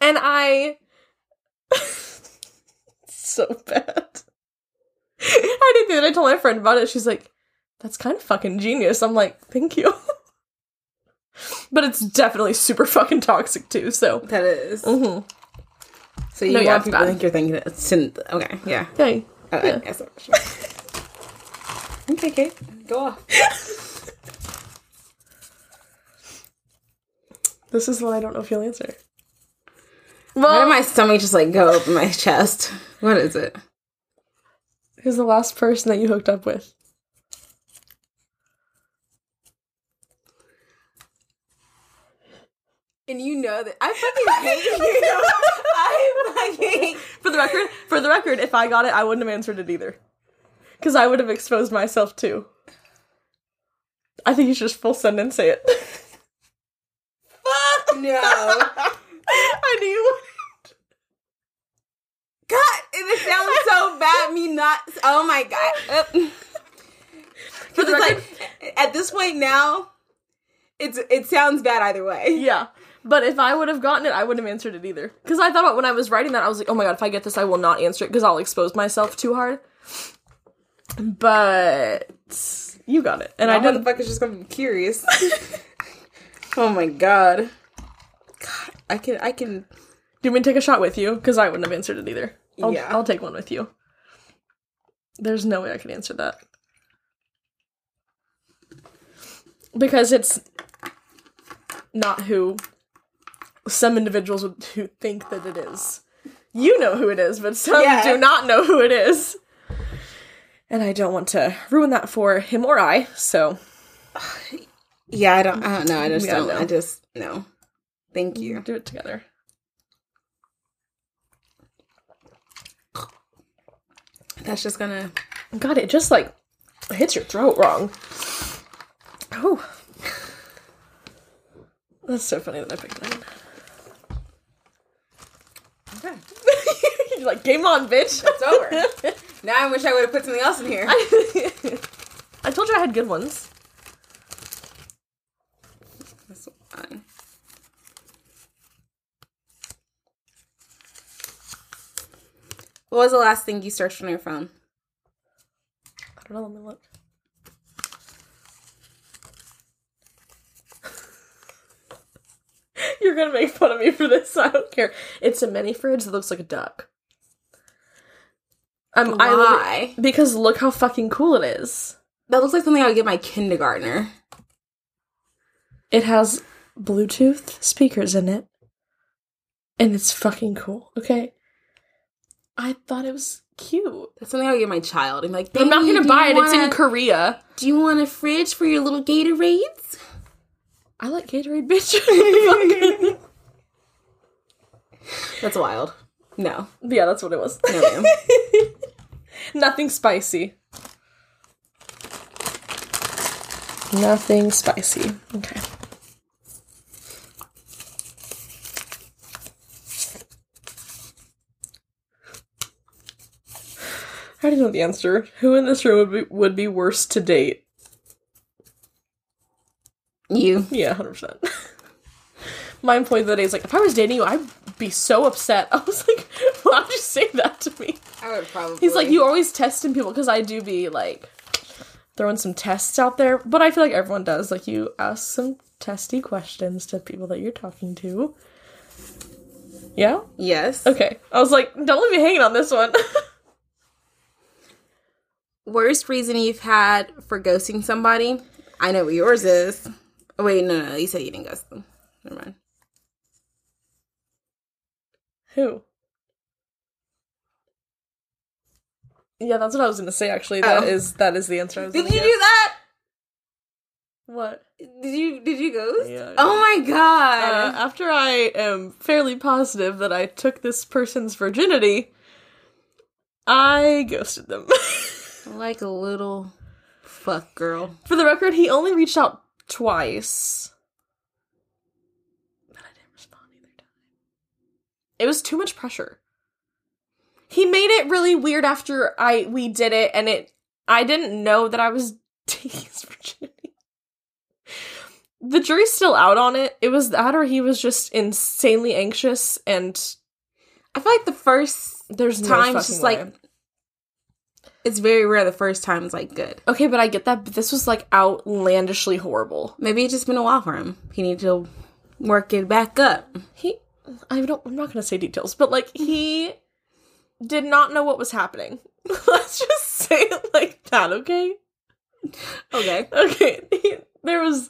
and I so bad. I did that. I told my friend about it. She's like, "That's kind of fucking genius." I'm like, "Thank you," but it's definitely super fucking toxic too. So, That is. mm-hmm. So you No, want yeah, people to think you're thinking it's synth. Okay, yeah. okay. I Yeah. guess I'm sure. okay, Kate. Go off. This is what I don't know if you'll answer. Why did my stomach just like go up in my chest? What is it? who's the last person that you hooked up with? And you know that I fucking hate you. I fucking For the record, for the record, if I got it, I wouldn't have answered it either, because I would have exposed myself too. I think you should just full send and say it. fuck no. I knew you would. God, it sounds so bad. Me not. Oh my god. Because it's like at this point now, it's it sounds bad either way. Yeah. But if I would have gotten it, I wouldn't have answered it either. Because I thought about when I was writing that, I was like, oh my god, if I get this, I will not answer it because I'll expose myself too hard. But you got it. And I didn't. is just gonna be curious. oh my god. God, I can I can Do you want me take a shot with you? Because I wouldn't have answered it either. I'll, Yeah. I'll take one with you. There's no way I could answer that. Because it's not who some individuals would who think that it is. You know who it is, but some Yeah. do not know who it is. And I don't want to ruin that for him or I, so Yeah, I don't I don't know. I just don't no. I just no. Thank you. do it together. That's just gonna God, it just like hits your throat wrong. Oh. That's so funny that I picked that. Okay. You're like, game on, bitch. It's over. now I wish I would have put something else in here. I told you I had good ones. That's fine. What was the last thing you searched on your phone? I don't know, let me look. You're gonna make fun of me for this. I don't care. It's a mini fridge that looks like a duck. Um, I Why? it because look how fucking cool it is. That looks like something I would get my kindergartner. It has Bluetooth speakers in it. And it's fucking cool, okay? I thought it was cute. That's something I would get my child. I'm like, I'm not gonna buy it. It's in Korea. Do you want a fridge for your little Gatorades? I like Gatorade, bitch. That's wild. No, yeah, that's what it was. no. Nothing spicy. Nothing spicy. Okay. Already know the answer. Who in this room would be, would be worse to date? you. Yeah, 100%. My employee the other day is like, if I was dating you, I'd be so upset. I was like, why'd you say that to me? I would probably. He's like, you always testing people because I do be like throwing some tests out there, but I feel like everyone does. Like you ask some testy questions to people that you're talking to. Yeah. Yes. Okay. I was like, don't leave me hanging on this one. Worst reason you've had for ghosting somebody? I know what yours is. Oh, wait, no, no, you said you didn't ghost them. Never mind. Who? Yeah, that's what I was gonna say. Actually, That Oh. is that is the answer. I was Did you give. do that? what? Did you did you ghost? Yeah, I Oh my Uh, god. after I am fairly positive that I took this person's virginity, I ghosted them. like a little fuck girl. For the record, he only reached out twice. But I didn't respond either time. It was too much pressure. He made it really weird after I we did it, and it I didn't know that I was taking his virginity. The jury's still out on it. It was that, or he was just insanely anxious, and I feel like the first there's no time just way. like it's very rare the first time is like good. okay, but I get that. But this was like outlandishly horrible. Maybe it's just been a while for him. He needs to work it back up. He, I don't. I'm not gonna say details, but like he did not know what was happening. Let's just say it like that, okay? Okay. Okay, he, there was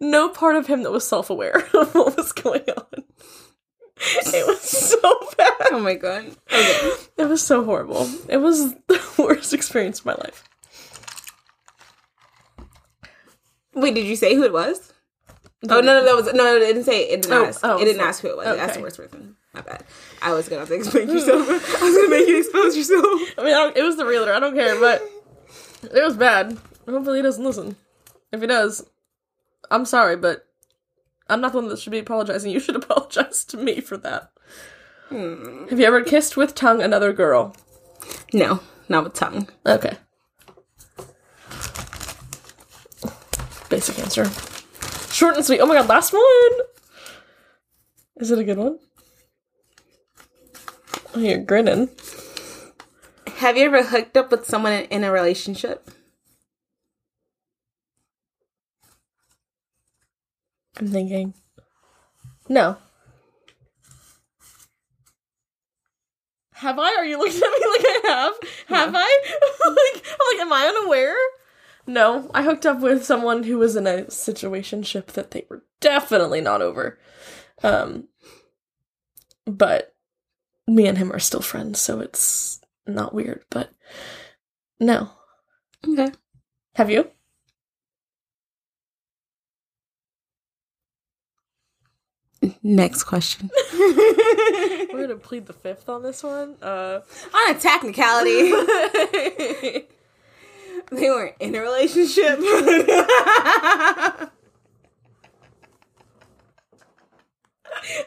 no part of him that was self aware of what was going on. It was so bad. Oh my god. Okay. It was so horrible. It was the worst experience of my life. Wait, did you say who it was? Oh no, no, that was no, no, it didn't say it didn't Oh, ask. oh, it didn't so- ask who it was. It asked the worst person. My bad. I was gonna have to explain yourself. I was gonna make you expose yourself. I mean, I it was the realtor. I don't care, but it was bad. Hopefully, he doesn't listen. If he does, I'm sorry, but I'm not the one that should be apologizing. You should apologize to me for that. Hmm. Have you ever kissed with tongue another girl? No, not with tongue. Okay. Basic answer. Short and sweet. Oh my god, last one! Is it a good one? Oh, you're grinning. Have you ever hooked up with someone in a relationship? I'm thinking. No. Have I? Are you looking at me like I have? Have I? like, I'm like, am I unaware? No, I hooked up with someone who was in a situation ship that they were definitely not over. Um, but me and him are still friends, so it's not weird. But no, Okay. have you? Next question. We're gonna plead the fifth on this one. Uh. On a technicality, they weren't in a relationship.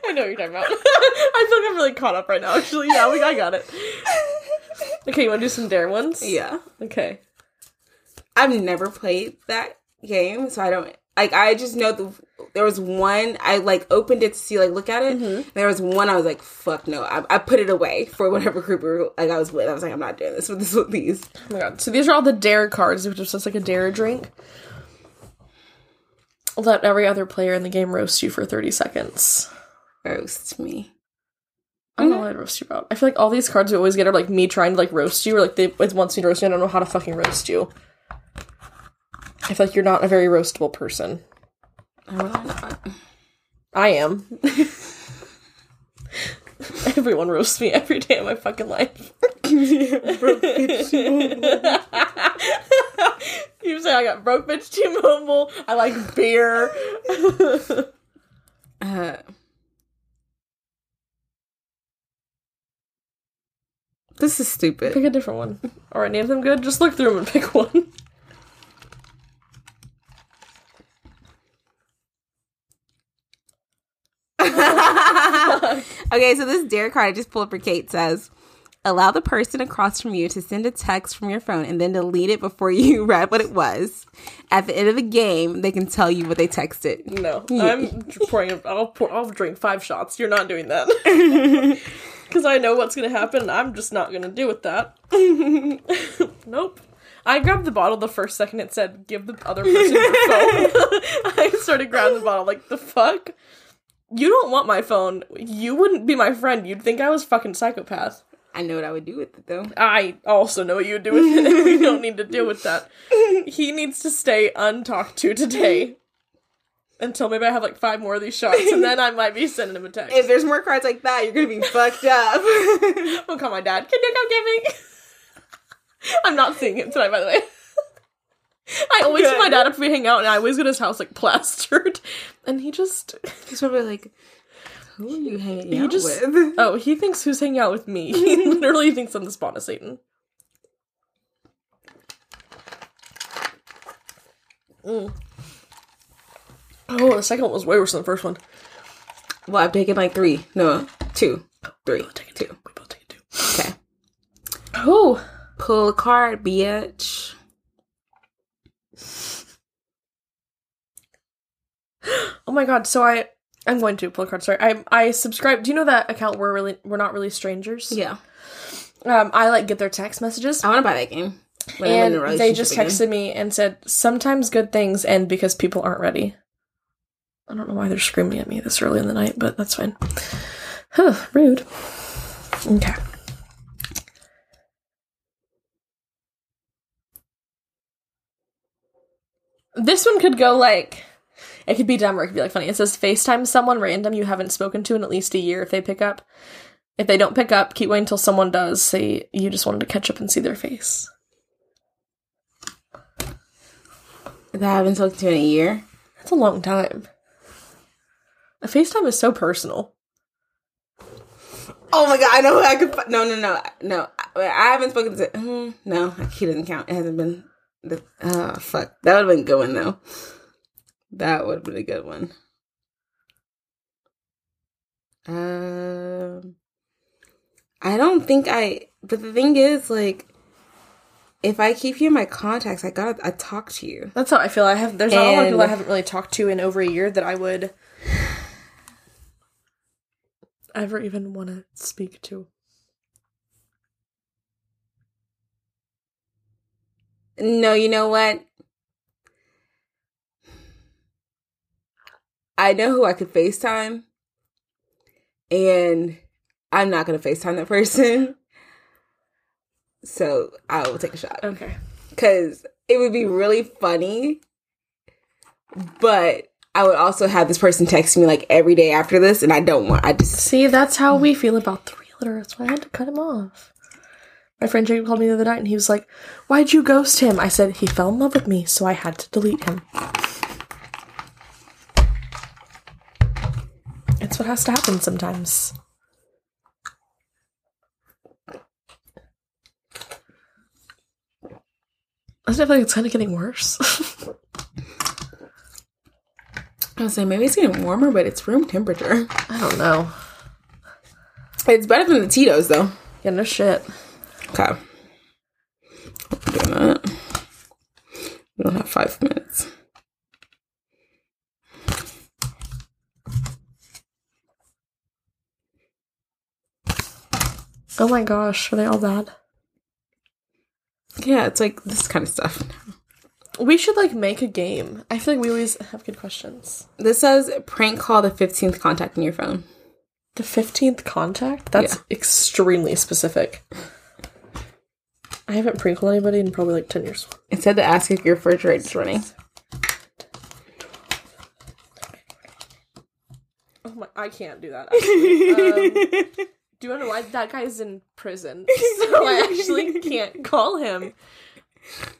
I know what you're talking about. I feel like I'm really caught up right now. Actually, yeah, we, I got it. Okay, you want to do some dare ones? yeah. Okay. I've never played that game, so I don't like. I just know the there was one I like opened it to see like look at it. Mm-hmm. There was one I was like, "Fuck no!" I, I put it away for whatever group we were, like I was with. I was like, "I'm not doing this with this with these." Oh my god. So these are all the dare cards, which is just like a dare drink. Let every other player in the game roast you for 30 seconds. Roast me. I don't know mm-hmm. what I'd roast you about. I feel like all these cards we always get are like me trying to like roast you, or like they it wants me to roast you. I don't know how to fucking roast you. I feel like you're not a very roastable person. I'm really not. I am. Everyone roasts me every day of my fucking life. you say I got broke bitch T-Mobile. I like beer. Uh, this is stupid. pick a different one. Or any of them good? Just look through them and pick one. okay, so this dare card I just pulled up for Kate says, allow the person across from you to send a text from your phone and then delete it before you read what it was. At the end of the game, they can tell you what they texted. No, I'm pouring. I'll pour. I'll drink five shots. You're not doing that. Because I know what's gonna happen. I'm just not gonna do with that. nope. I grabbed the bottle the first second it said give the other person your phone. I started grabbing the bottle like the fuck. You don't want my phone. You wouldn't be my friend. You'd think I was fucking psychopath. I know what I would do with it though. I also know what you would do with it. we don't need to deal with that. He needs to stay untalked to today. Until maybe I have like five more of these shots, and then I might be sending him a text. If there's more cards like that, you're gonna be fucked up. I'll call my dad. Can you come get me? I'm not seeing him tonight, by the way. I always see my dad if we hang out, and I always get his house like plastered, and he just He's probably like, who are you hanging he out just with? oh he thinks who's hanging out with me. He literally thinks I'm the spawn of Satan. Mm. Oh, the second one was way worse than the first one. Well, I've taken like three. No, two. Three, take it two. We both take it too. Okay. Oh, Pull a card, bitch. Oh my god. So I, I'm going to pull a card. Sorry, I I subscribe. Do you know that account? We're really, we're not really strangers. Yeah. Um, I like get their text messages. I want to buy that game. when I'm in a and they just again. texted me and said sometimes good things end because people aren't ready i don't know why they're screaming at me this early in the night but that's fine huh rude okay this one could go like it could be dumb or it could be like funny it says facetime someone random you haven't spoken to in at least a year if they pick up if they don't pick up keep waiting until someone does say you just wanted to catch up and see their face that I haven't spoken to in a year. That's a long time. A FaceTime is so personal. Oh my god! I know who I could. No, no, no, no. I, haven't spoken to. Mm, no, he doesn't count. It hasn't been. The, oh fuck! That would have been a good one though. That would have been a good one. Um, I don't think I. But the thing is, like, if I keep you in my contacts, I gotta. I talk to you. That's how I feel. I have there's not a lot of people I haven't really talked to in over a year that I would ever even want to speak to. No, you know what? I know who I could FaceTime, and I'm not gonna FaceTime that person. So I will take a shot Okay. because it would be really funny, but I would also have this person text me like every day after this, and I don't want. I just See, that's how we feel about three letter. That's why I had to cut him off. My friend Jacob called me the other night and he was like, Why'd you ghost him? I said, He fell in love with me, so I had to delete him. It's what has to happen sometimes. I feel like it's kind of getting worse. I was saying maybe it's getting warmer, but it's room temperature. I don't know. It's better than the Tito's though. Yeah, no shit. Okay. We don't have five minutes. Oh my gosh, are they all bad? Yeah, it's like this kind of stuff. We should like make a game. I feel like we always have good questions. This says prank call the 15th contact in your phone. The 15th contact? That's Yeah. extremely specific. I haven't prank called anybody in probably like 10 years. It said to ask if your refrigerator's running. Oh my, I can't do that. Um, do you know why that guy's in prison? So I actually can't call him.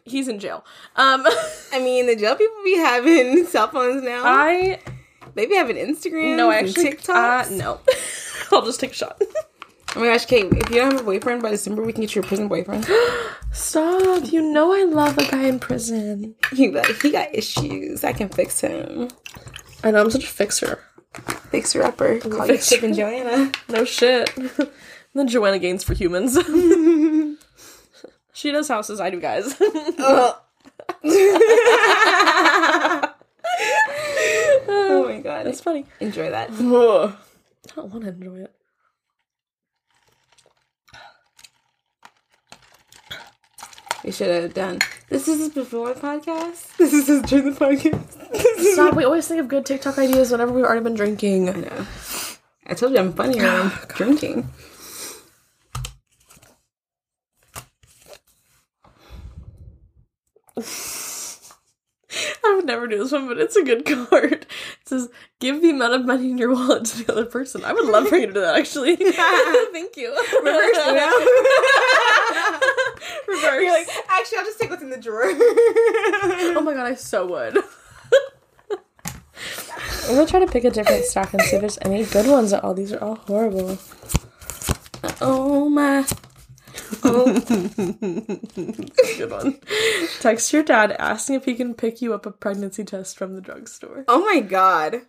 He's in jail. Um, I mean, the jail people be having cell phones now. I they be having Instagram. no, I actually TikToks. Uh, no. I'll just take a shot. Oh my gosh, Kate! If you don't have a boyfriend by December, we can get you a prison boyfriend. Stop! You know I love a guy in prison. he like he got issues. I can fix him. I know I'm such a fixer. Fixer upper. Call you Chip and Joanna. No shit. then Joanna Gaines for humans. she does houses, I do guys. oh my god! That's funny. Enjoy that. I don't want to enjoy it. We should have done. This is before the podcast. This is during the podcast. Stop. We always think of good TikTok ideas whenever we've already been drinking. I know. I told you I'm funny when I'm drinking. I would never do this one, but it's a good card. It says, give the amount of money in your wallet to the other person. I would love for you to do that, actually. Thank you. Reverse? Reverse. You're like, actually, I'll just take what's in the drawer. oh my god, I so would. I'm gonna try to pick a different stack and see if there's any good ones at all. These are all horrible. oh my. Oh. Good one. Text your dad asking if he can pick you up a pregnancy test from the drugstore. oh my god.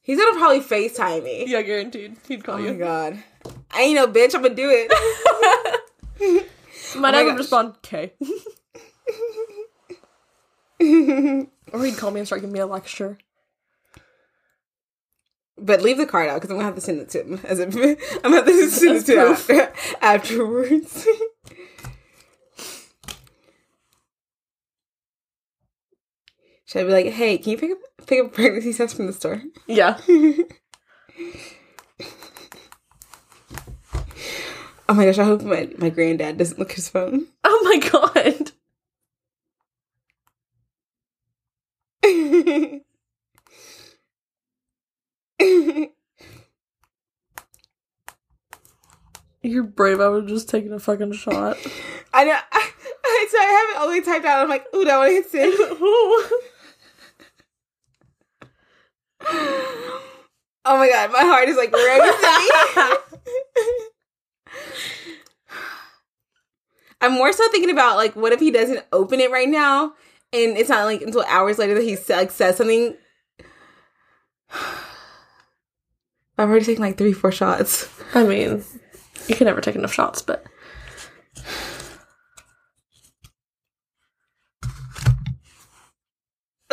He's gonna probably FaceTime me. Yeah, guaranteed. He'd call Oh you. Oh my god. I ain't no bitch. I'm gonna do it. My Oh my dad would respond, "Okay," or he'd call me and start giving me a lecture. But leave the card out because I'm gonna have to send it to him. As a, I'm gonna have to send it to him after, afterwards. Should I be like, hey, can you pick up pick up a pregnancy test from the store? Yeah. Oh my gosh, I hope my, my granddad doesn't look his phone. Oh my god. You're brave. I would just taking a fucking shot. I know. I, I, so I have it all the way typed out. I'm like, ooh, that one hit send. Oh my god, my heart is like racing. I'm more so thinking about like, what if he doesn't open it right now, and it's not like until hours later that he like says something. I've already taken like three, four shots. I mean, you can never take enough shots, but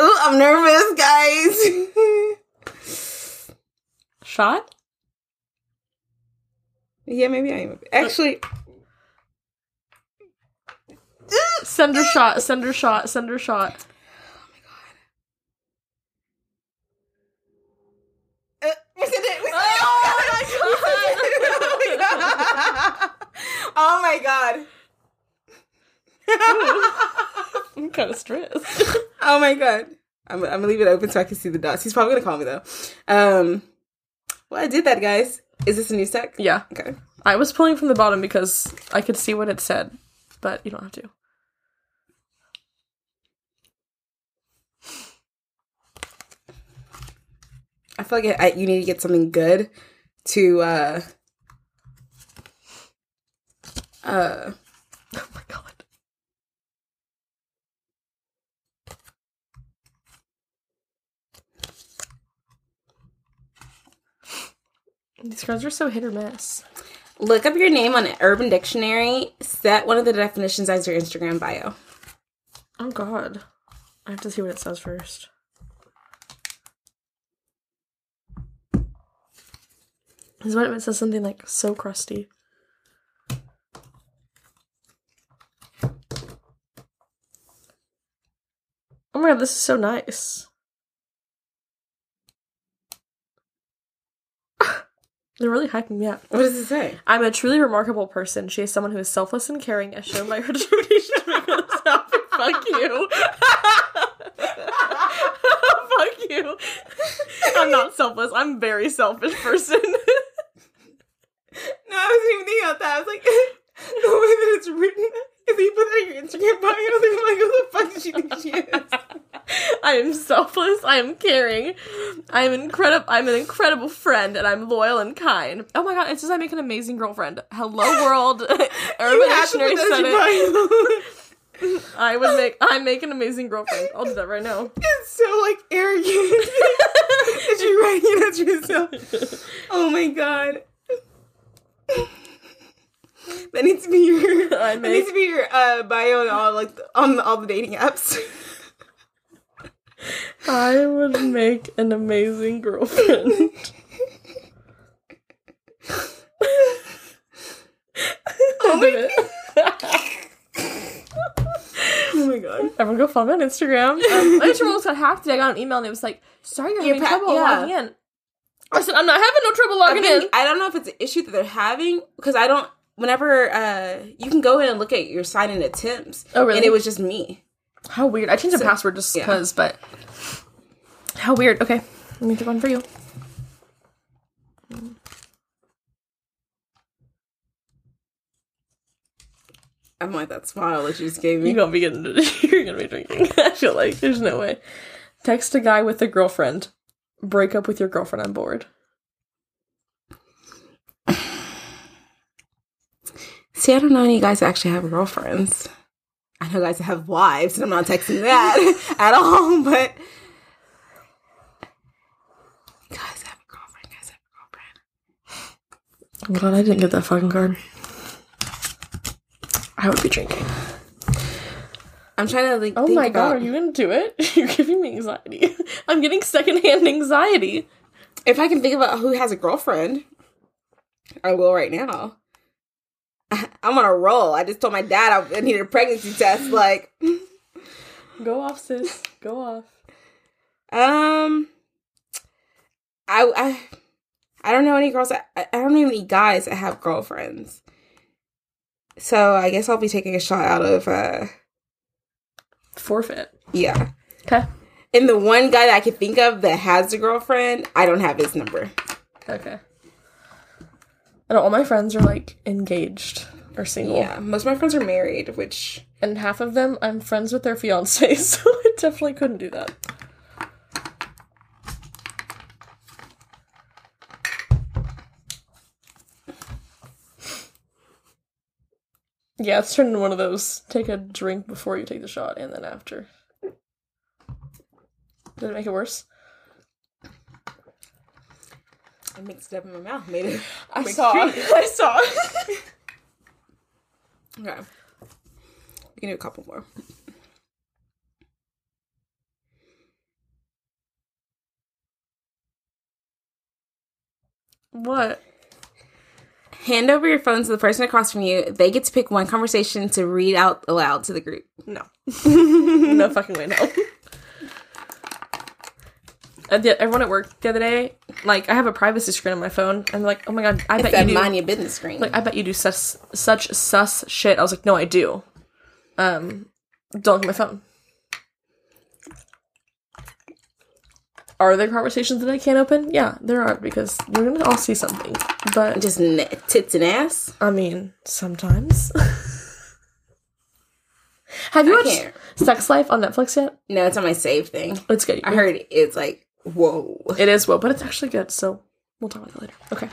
Ooh, I'm nervous, guys. shot. yeah, maybe I am. Actually, Send her shot. Send her shot. Send her shot. Uh, we said it. We said Oh it. oh my god. I'm kind of stressed. oh my god. I'm, I'm gonna leave it open so I can see the dots. He's probably gonna call me though. Um, well, I did that, guys. Is this a new stack? yeah, Okay. I was pulling from the bottom because I could see what it said, but you don't have to. I feel like I, you need to get something good to uh uh Oh my god. These cards are so hit or miss. Look up your name on Urban Dictionary. Set one of the definitions as your Instagram bio. Oh god. I have to see what it says first. This is what it says something like so crusty. Oh my god, this is so nice. They're really hyping me up. What does it say? I'm a truly remarkable person. She is someone who is selfless and caring, as shown by her determination to make others happy. Fuck you. Fuck you. I'm not selfless. I'm a very selfish person. No, I wasn't even thinking about that. I was like, the way that it's written. If you put that in your Instagram bio, they're like, who the fuck does she think she is? I am selfless. I am caring. I am incredible. I'm an incredible friend, and I'm loyal and kind. Oh my god! It says I make an amazing girlfriend. Hello world. Urban You Dictionary said it. I would make. I make an amazing girlfriend. I'll do that right now. It's so like arrogant that you're writing it at yourself. Oh my god. That needs to be your. I that make- needs to be your uh, bio on all like on all the dating apps. I would make an amazing girlfriend. Oh my. Oh my god. Everyone go follow me on Instagram. Um, my Instagram almost got hacked today. I got an email and it was like, sorry, you're Your having pa- trouble yeah. logging in. I said, I'm not having no trouble I, logging think- in. I don't know if it's an issue that they're having because I don't. Whenever uh, you can go in and look at your sign in attempts, Oh, really? and it was just me. How weird. I changed the password just yeah. because, but how weird. Okay, let me pick one for you. I'm like that smile that you just gave me. You're gonna be getting, you're gonna be drinking. I feel like there's no way. Text a guy with a girlfriend. Break up with your girlfriend. I'm bored. See, I don't know any guys that actually have girlfriends. I guys have wives, and I'm not texting that at all, but guys have a girlfriend, guys have a girlfriend. I'm glad I didn't get that fucking card. I would be drinking. I'm trying to like. Oh my about, god, are you into it? You're giving me anxiety. I'm getting secondhand anxiety. If I can think about who has a girlfriend, I will right now. I'm on a roll. I just told my dad I needed a pregnancy test. Like, Go off, sis. Go off. um, I I I don't know any girls. That, I don't know any guys that have girlfriends. So I guess I'll be taking a shot out of uh Forfeit. yeah. Okay. And the one guy that I can think of that has a girlfriend, I don't have his number. Okay. And all my friends are like engaged or single. Yeah, most of my friends are married, which And half of them I'm friends with their fiancés, so I definitely couldn't do that. Yeah, it's turned into one of those take a drink before you take the shot and then after. Did it make it worse? I mixed it up in my mouth. Made it. I saw. I saw. Okay, we can do a couple more. what? Hand over your phone to the person across from you. They get to pick one conversation to read out aloud to the group. No. no fucking way, no. Everyone at work the other day, like, I have a privacy screen on my phone, and like, oh my god, I It's bet you do. mind your business screen. Like, I bet you do such such sus shit. I was like, no, I do. Um, don't look at my phone. Are there conversations that I can't open? Yeah, there are because you're gonna all see something. But just n- tits and ass. I mean, sometimes. Have you I watched can't. Sex Life on Netflix yet? No, it's on my save thing. It's good. I heard it's like whoa. it is whoa, but it's actually good. So we'll talk about it later. Okay.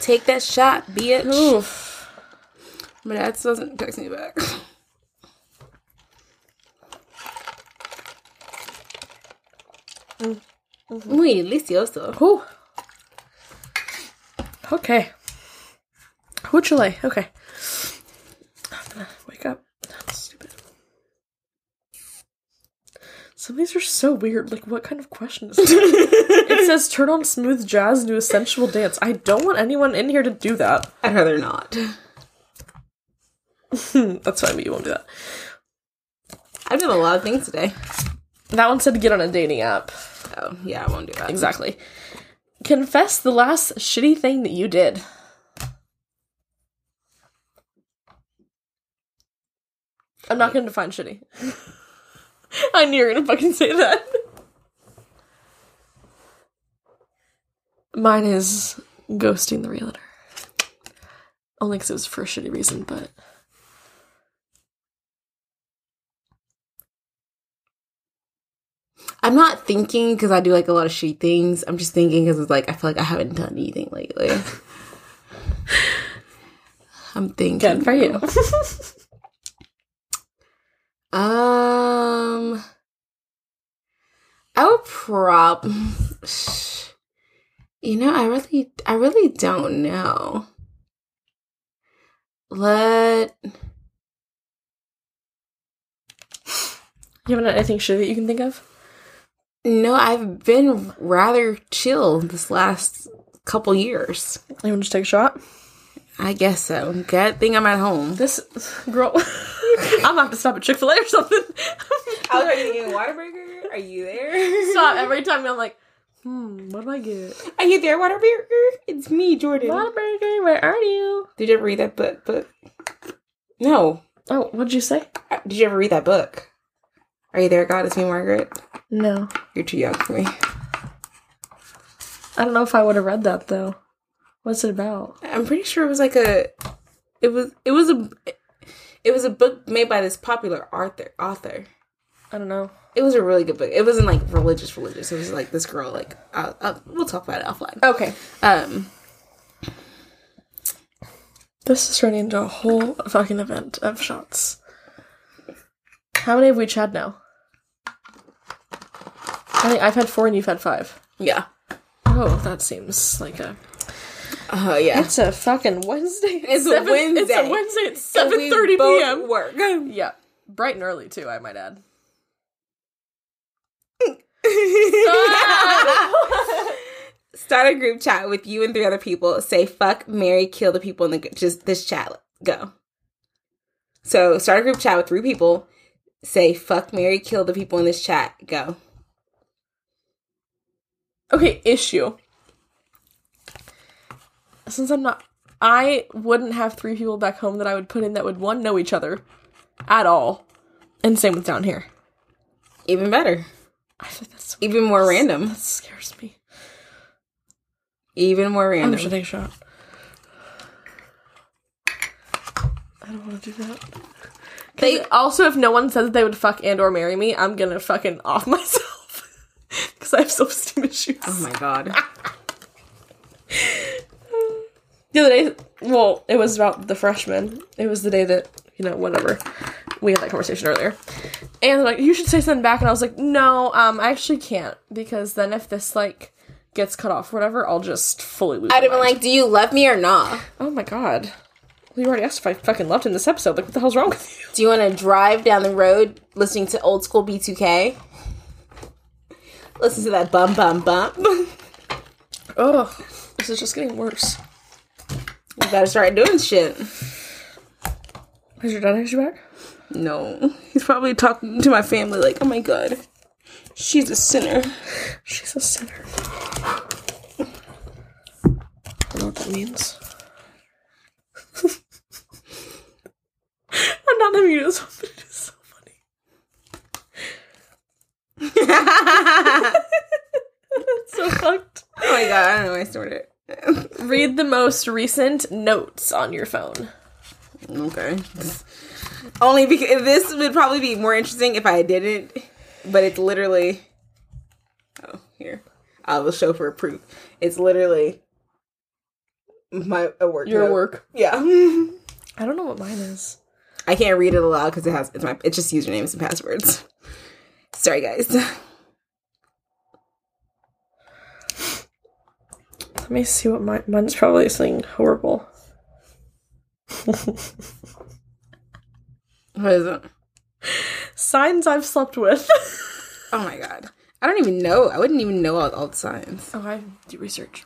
Take that shot, bitch. Oof. My dad still doesn't text me back. Mm-hmm. Muy delicioso. Ooh. Okay. Huchule. Okay. I'm gonna wake up. That's stupid. Some of these are so weird. Like, what kind of question is that? it says turn on smooth jazz and do a sensual dance. I don't want anyone in here to do that. I'd rather not. That's fine, but you won't do that. I've done a lot of things today. That one said to get on a dating app. Oh, yeah, I won't do that. Exactly. Confess the last shitty thing that you did. I'm not gonna define shitty. I knew you were gonna fucking say that. Mine is ghosting the realtor. Only because it was for a shitty reason, but I'm not thinking because I do like a lot of shitty things. I'm just thinking because it's like I feel like I haven't done anything lately. I'm thinking. good for you. Um, I would prob. You know, I really, I really don't know. Let you haven't anything shitty that you can think of? no, I've been rather chill this last couple years. You want to just take a shot? I guess so. Good thing I'm at home. This girl, I'm about to stop at Chick Fil A or something. I was already thinking, Whataburger, are you there? stop every time. I'm like, hmm, what do I get? Are you there, Whataburger? It's me, Jordan. Whataburger, where are you? Did you ever read that book? Book? No. Oh, what did you say? Uh, Did you ever read that book? Are you there, God? It's me, Margaret. No, You're too young for me. I don't know if I would have read that though. What's it about? I'm pretty sure it was like a. It was. It was a. It was a book made by this popular author. Author. I don't know. It was a really good book. It wasn't like religious, religious. It was like this girl. Like, uh, uh, we'll talk about it offline. Okay, Um, this is turning into a whole fucking event of shots. How many have we had now? I think I've had four and you've had five. yeah. Oh, that seems like a Oh yeah. It's a fucking Wednesday. It's a Wednesday. It's a Wednesday at seven thirty p.m. Work. Yeah, bright and early too. I might add. Start a group chat with you and three other people. Say fuck, Mary, kill the people in the just this chat. Go. So start a group chat with three people. Say fuck, Mary, kill the people in this chat. Go. Okay, issue. Since I'm not, I wouldn't have three people back home that I would put in that would one know each other, at all, and same with down here. Even better. I think that's so, Even more random. that scares me. Even more random. I'm gonna take a shot. I don't want to do that. They They also, if no one says they would fuck and or marry me, I'm gonna fucking off myself because I have self esteem issues. Oh my god. the other day, well, it was about the freshmen. It was the day that you know whatever we had that conversation earlier, and like, "You should say something back," and I was like, "No, um, I actually can't because then if this like gets cut off, or whatever, I'll just fully lose." I'd have been like, do you love me or not? "Oh my god." We already asked if I fucking loved him this episode. Like, what the hell's wrong with you? Do you want to drive down the road listening to old school B2K? Listen to that bum bum you Ugh, this is just getting worse. Gotta start doing shit. Has your dad you back? No. He's probably talking to my family like, oh my god. She's a sinner. She's a sinner. I don't know what that means. I'm not mute, but it is so funny. So fucked. Oh my god, I don't know why I snorted. Read the most recent notes on your phone. okay. Only because this would probably be more interesting if I didn't, but it's literally. Oh, here. I will show for proof. It's literally my a work. Your note. work. Yeah. I don't know what mine is. I can't read it aloud because it has it's my it's just usernames and passwords. Sorry, guys. Let me see what mine. Mine's probably something horrible. What is it? Signs I've slept with. Oh my god. I don't even know. I wouldn't even know all, all the signs. oh, I do research.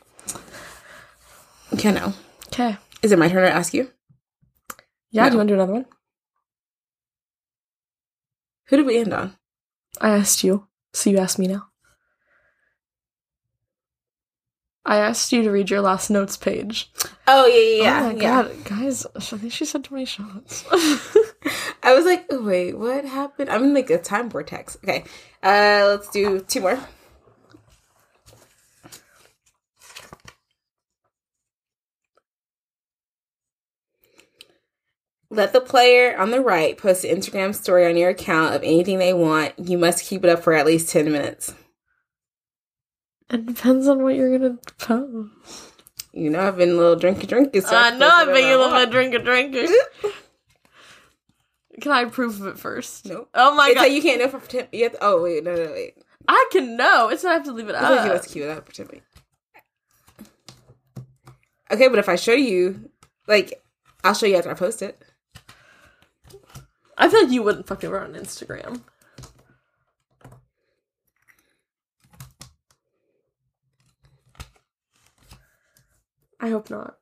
Okay, no. Okay. Is it my turn to ask you? Yeah, do you want to do another one? Who did we end on? I asked you, so you asked me now. I asked you to read your last notes page. Oh yeah, yeah, yeah. oh my yeah. god, guys! I think she said too many shots. I was like, oh, wait, what happened? I'm in like a time vortex. Okay, uh, let's do two more. Let the player on the right post an Instagram story on your account of anything they want. You must keep it up for at least 10 minutes. It depends on what you're gonna post. You know, I've been a little drinky drinky. So I know I've been a little bit drinky drinky. Can I approve of it first? Nope. Oh my It's god! like you can't know for 10 you have to, Oh, wait, no, no, wait. I can know. It's not I have to leave it I up. let's keep it up for 10. Okay, but if I show you, like, I'll show you after I post it. I feel like you wouldn't fuck run on Instagram. I hope not.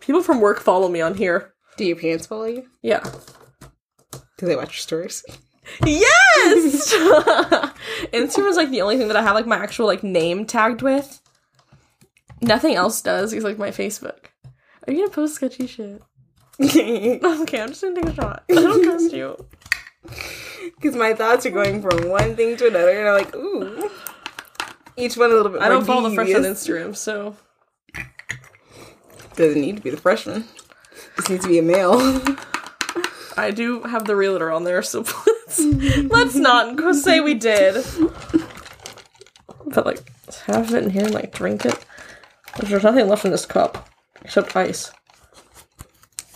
People from work follow me on here. Do your parents follow you? Yeah. Do they watch your stories? Yes! Instagram is like the only thing that I have like my actual like name tagged with. Nothing else does. It's like my Facebook. Are you gonna post sketchy shit? Okay, I'm just gonna take a shot. I don't trust you. Because my thoughts are going from one thing to another, and I'm like, ooh. Each one a little bit I don't follow the fresh on. Instagram, so Doesn't need to be the freshman. Just needs to be a male. I do have the realtor on there, so let's, let's not say we did. But like, have it in here and like drink it. There's nothing left in this cup except ice.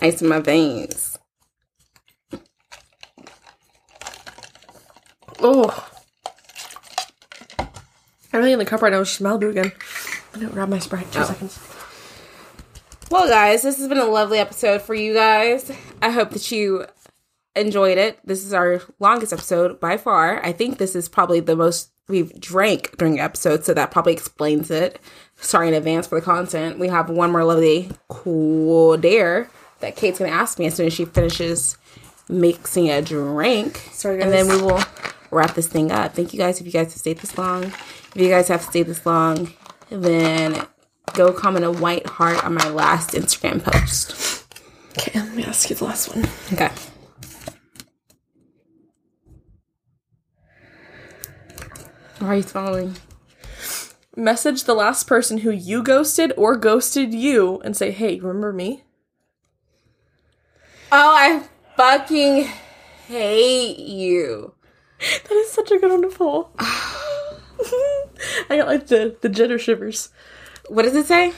Ice in my veins. Oh, everything in the cup right now is Malibu again. I'm gonna grab my sprite. Two Oh. seconds. Well, guys, this has been a lovely episode for you guys. I hope that you enjoyed it. This is our longest episode by far. I think this is probably the most we've drank during episodes, so that probably explains it. Sorry in advance for the content. We have one more lovely cool dare that Kate's gonna ask me as soon as she finishes mixing a drink. Sorry, and then we will wrap this thing up. Thank you guys if you guys have stayed this long. If you guys have stayed this long, then go comment a white heart on my last Instagram post. Okay, let me ask you the last one. Okay. Why are you smiling? Message the last person who you ghosted or ghosted you and say, hey, remember me? Oh, I fucking hate you. That is such a good one to pull. I got like the, the jitter shivers. What does it say?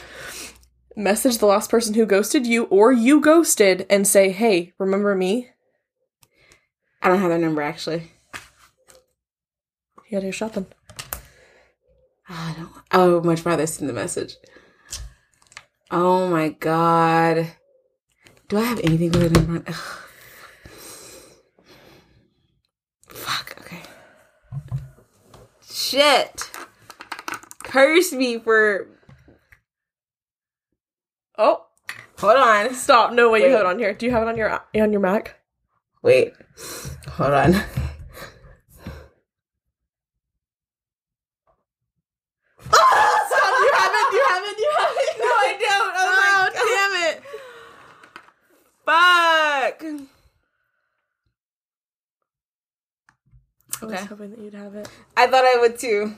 Message the last person who ghosted you or you ghosted and say, hey, remember me? I don't have their number actually. You gotta go shopping. Ah, I don't. I would much rather send the message. Oh my god. Do I have anything with a number. Fuck. Okay. Shit. Curse me for. Oh, Hold on. stop. No way Wait. you have it on here. Do you have it on your on your Mac? Wait. Hold on. Oh, stop, you have it, you have it, you have it. No, I don't. Oh, my oh, damn it. Fuck. I was hoping that you'd have it. I thought I would too.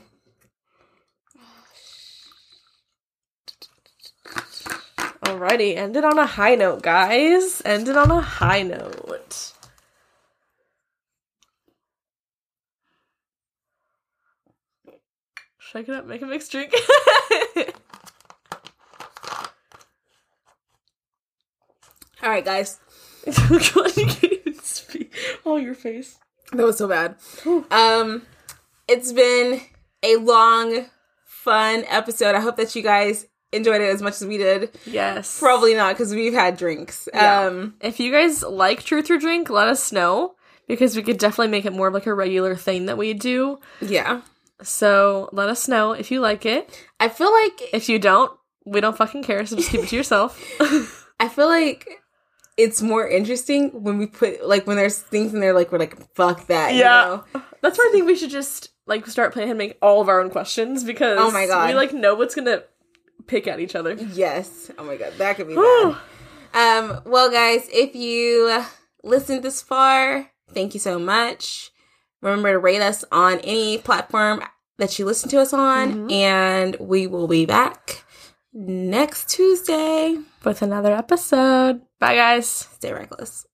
Alrighty, ended on a high note, guys. Ended on a high note. Shake it up, make a mixed drink. All right, guys. oh, your face. That was so bad. Um, it's been a long, fun episode. I hope that you guys enjoyed it as much as we did. Yes. Probably not because we've had drinks. Yeah. Um, If you guys like Truth or Drink, let us know because we could definitely make it more of like a regular thing that we do. yeah. So let us know if you like it. I feel like If you don't, we don't fucking care, so just keep it to yourself. I feel like it's more interesting when we put like when there's things in there like we're like fuck that. Yeah. You know? That's why I think we should just like start playing and make all of our own questions because Oh my God. we like know what's gonna pick at each other. Yes. Oh my god, that could be bad. Um, well, guys, if you listened this far, thank you so much. Remember to rate us on any platform that you listen to us on, and we will be back next Tuesday. With another episode. Bye guys. Stay reckless.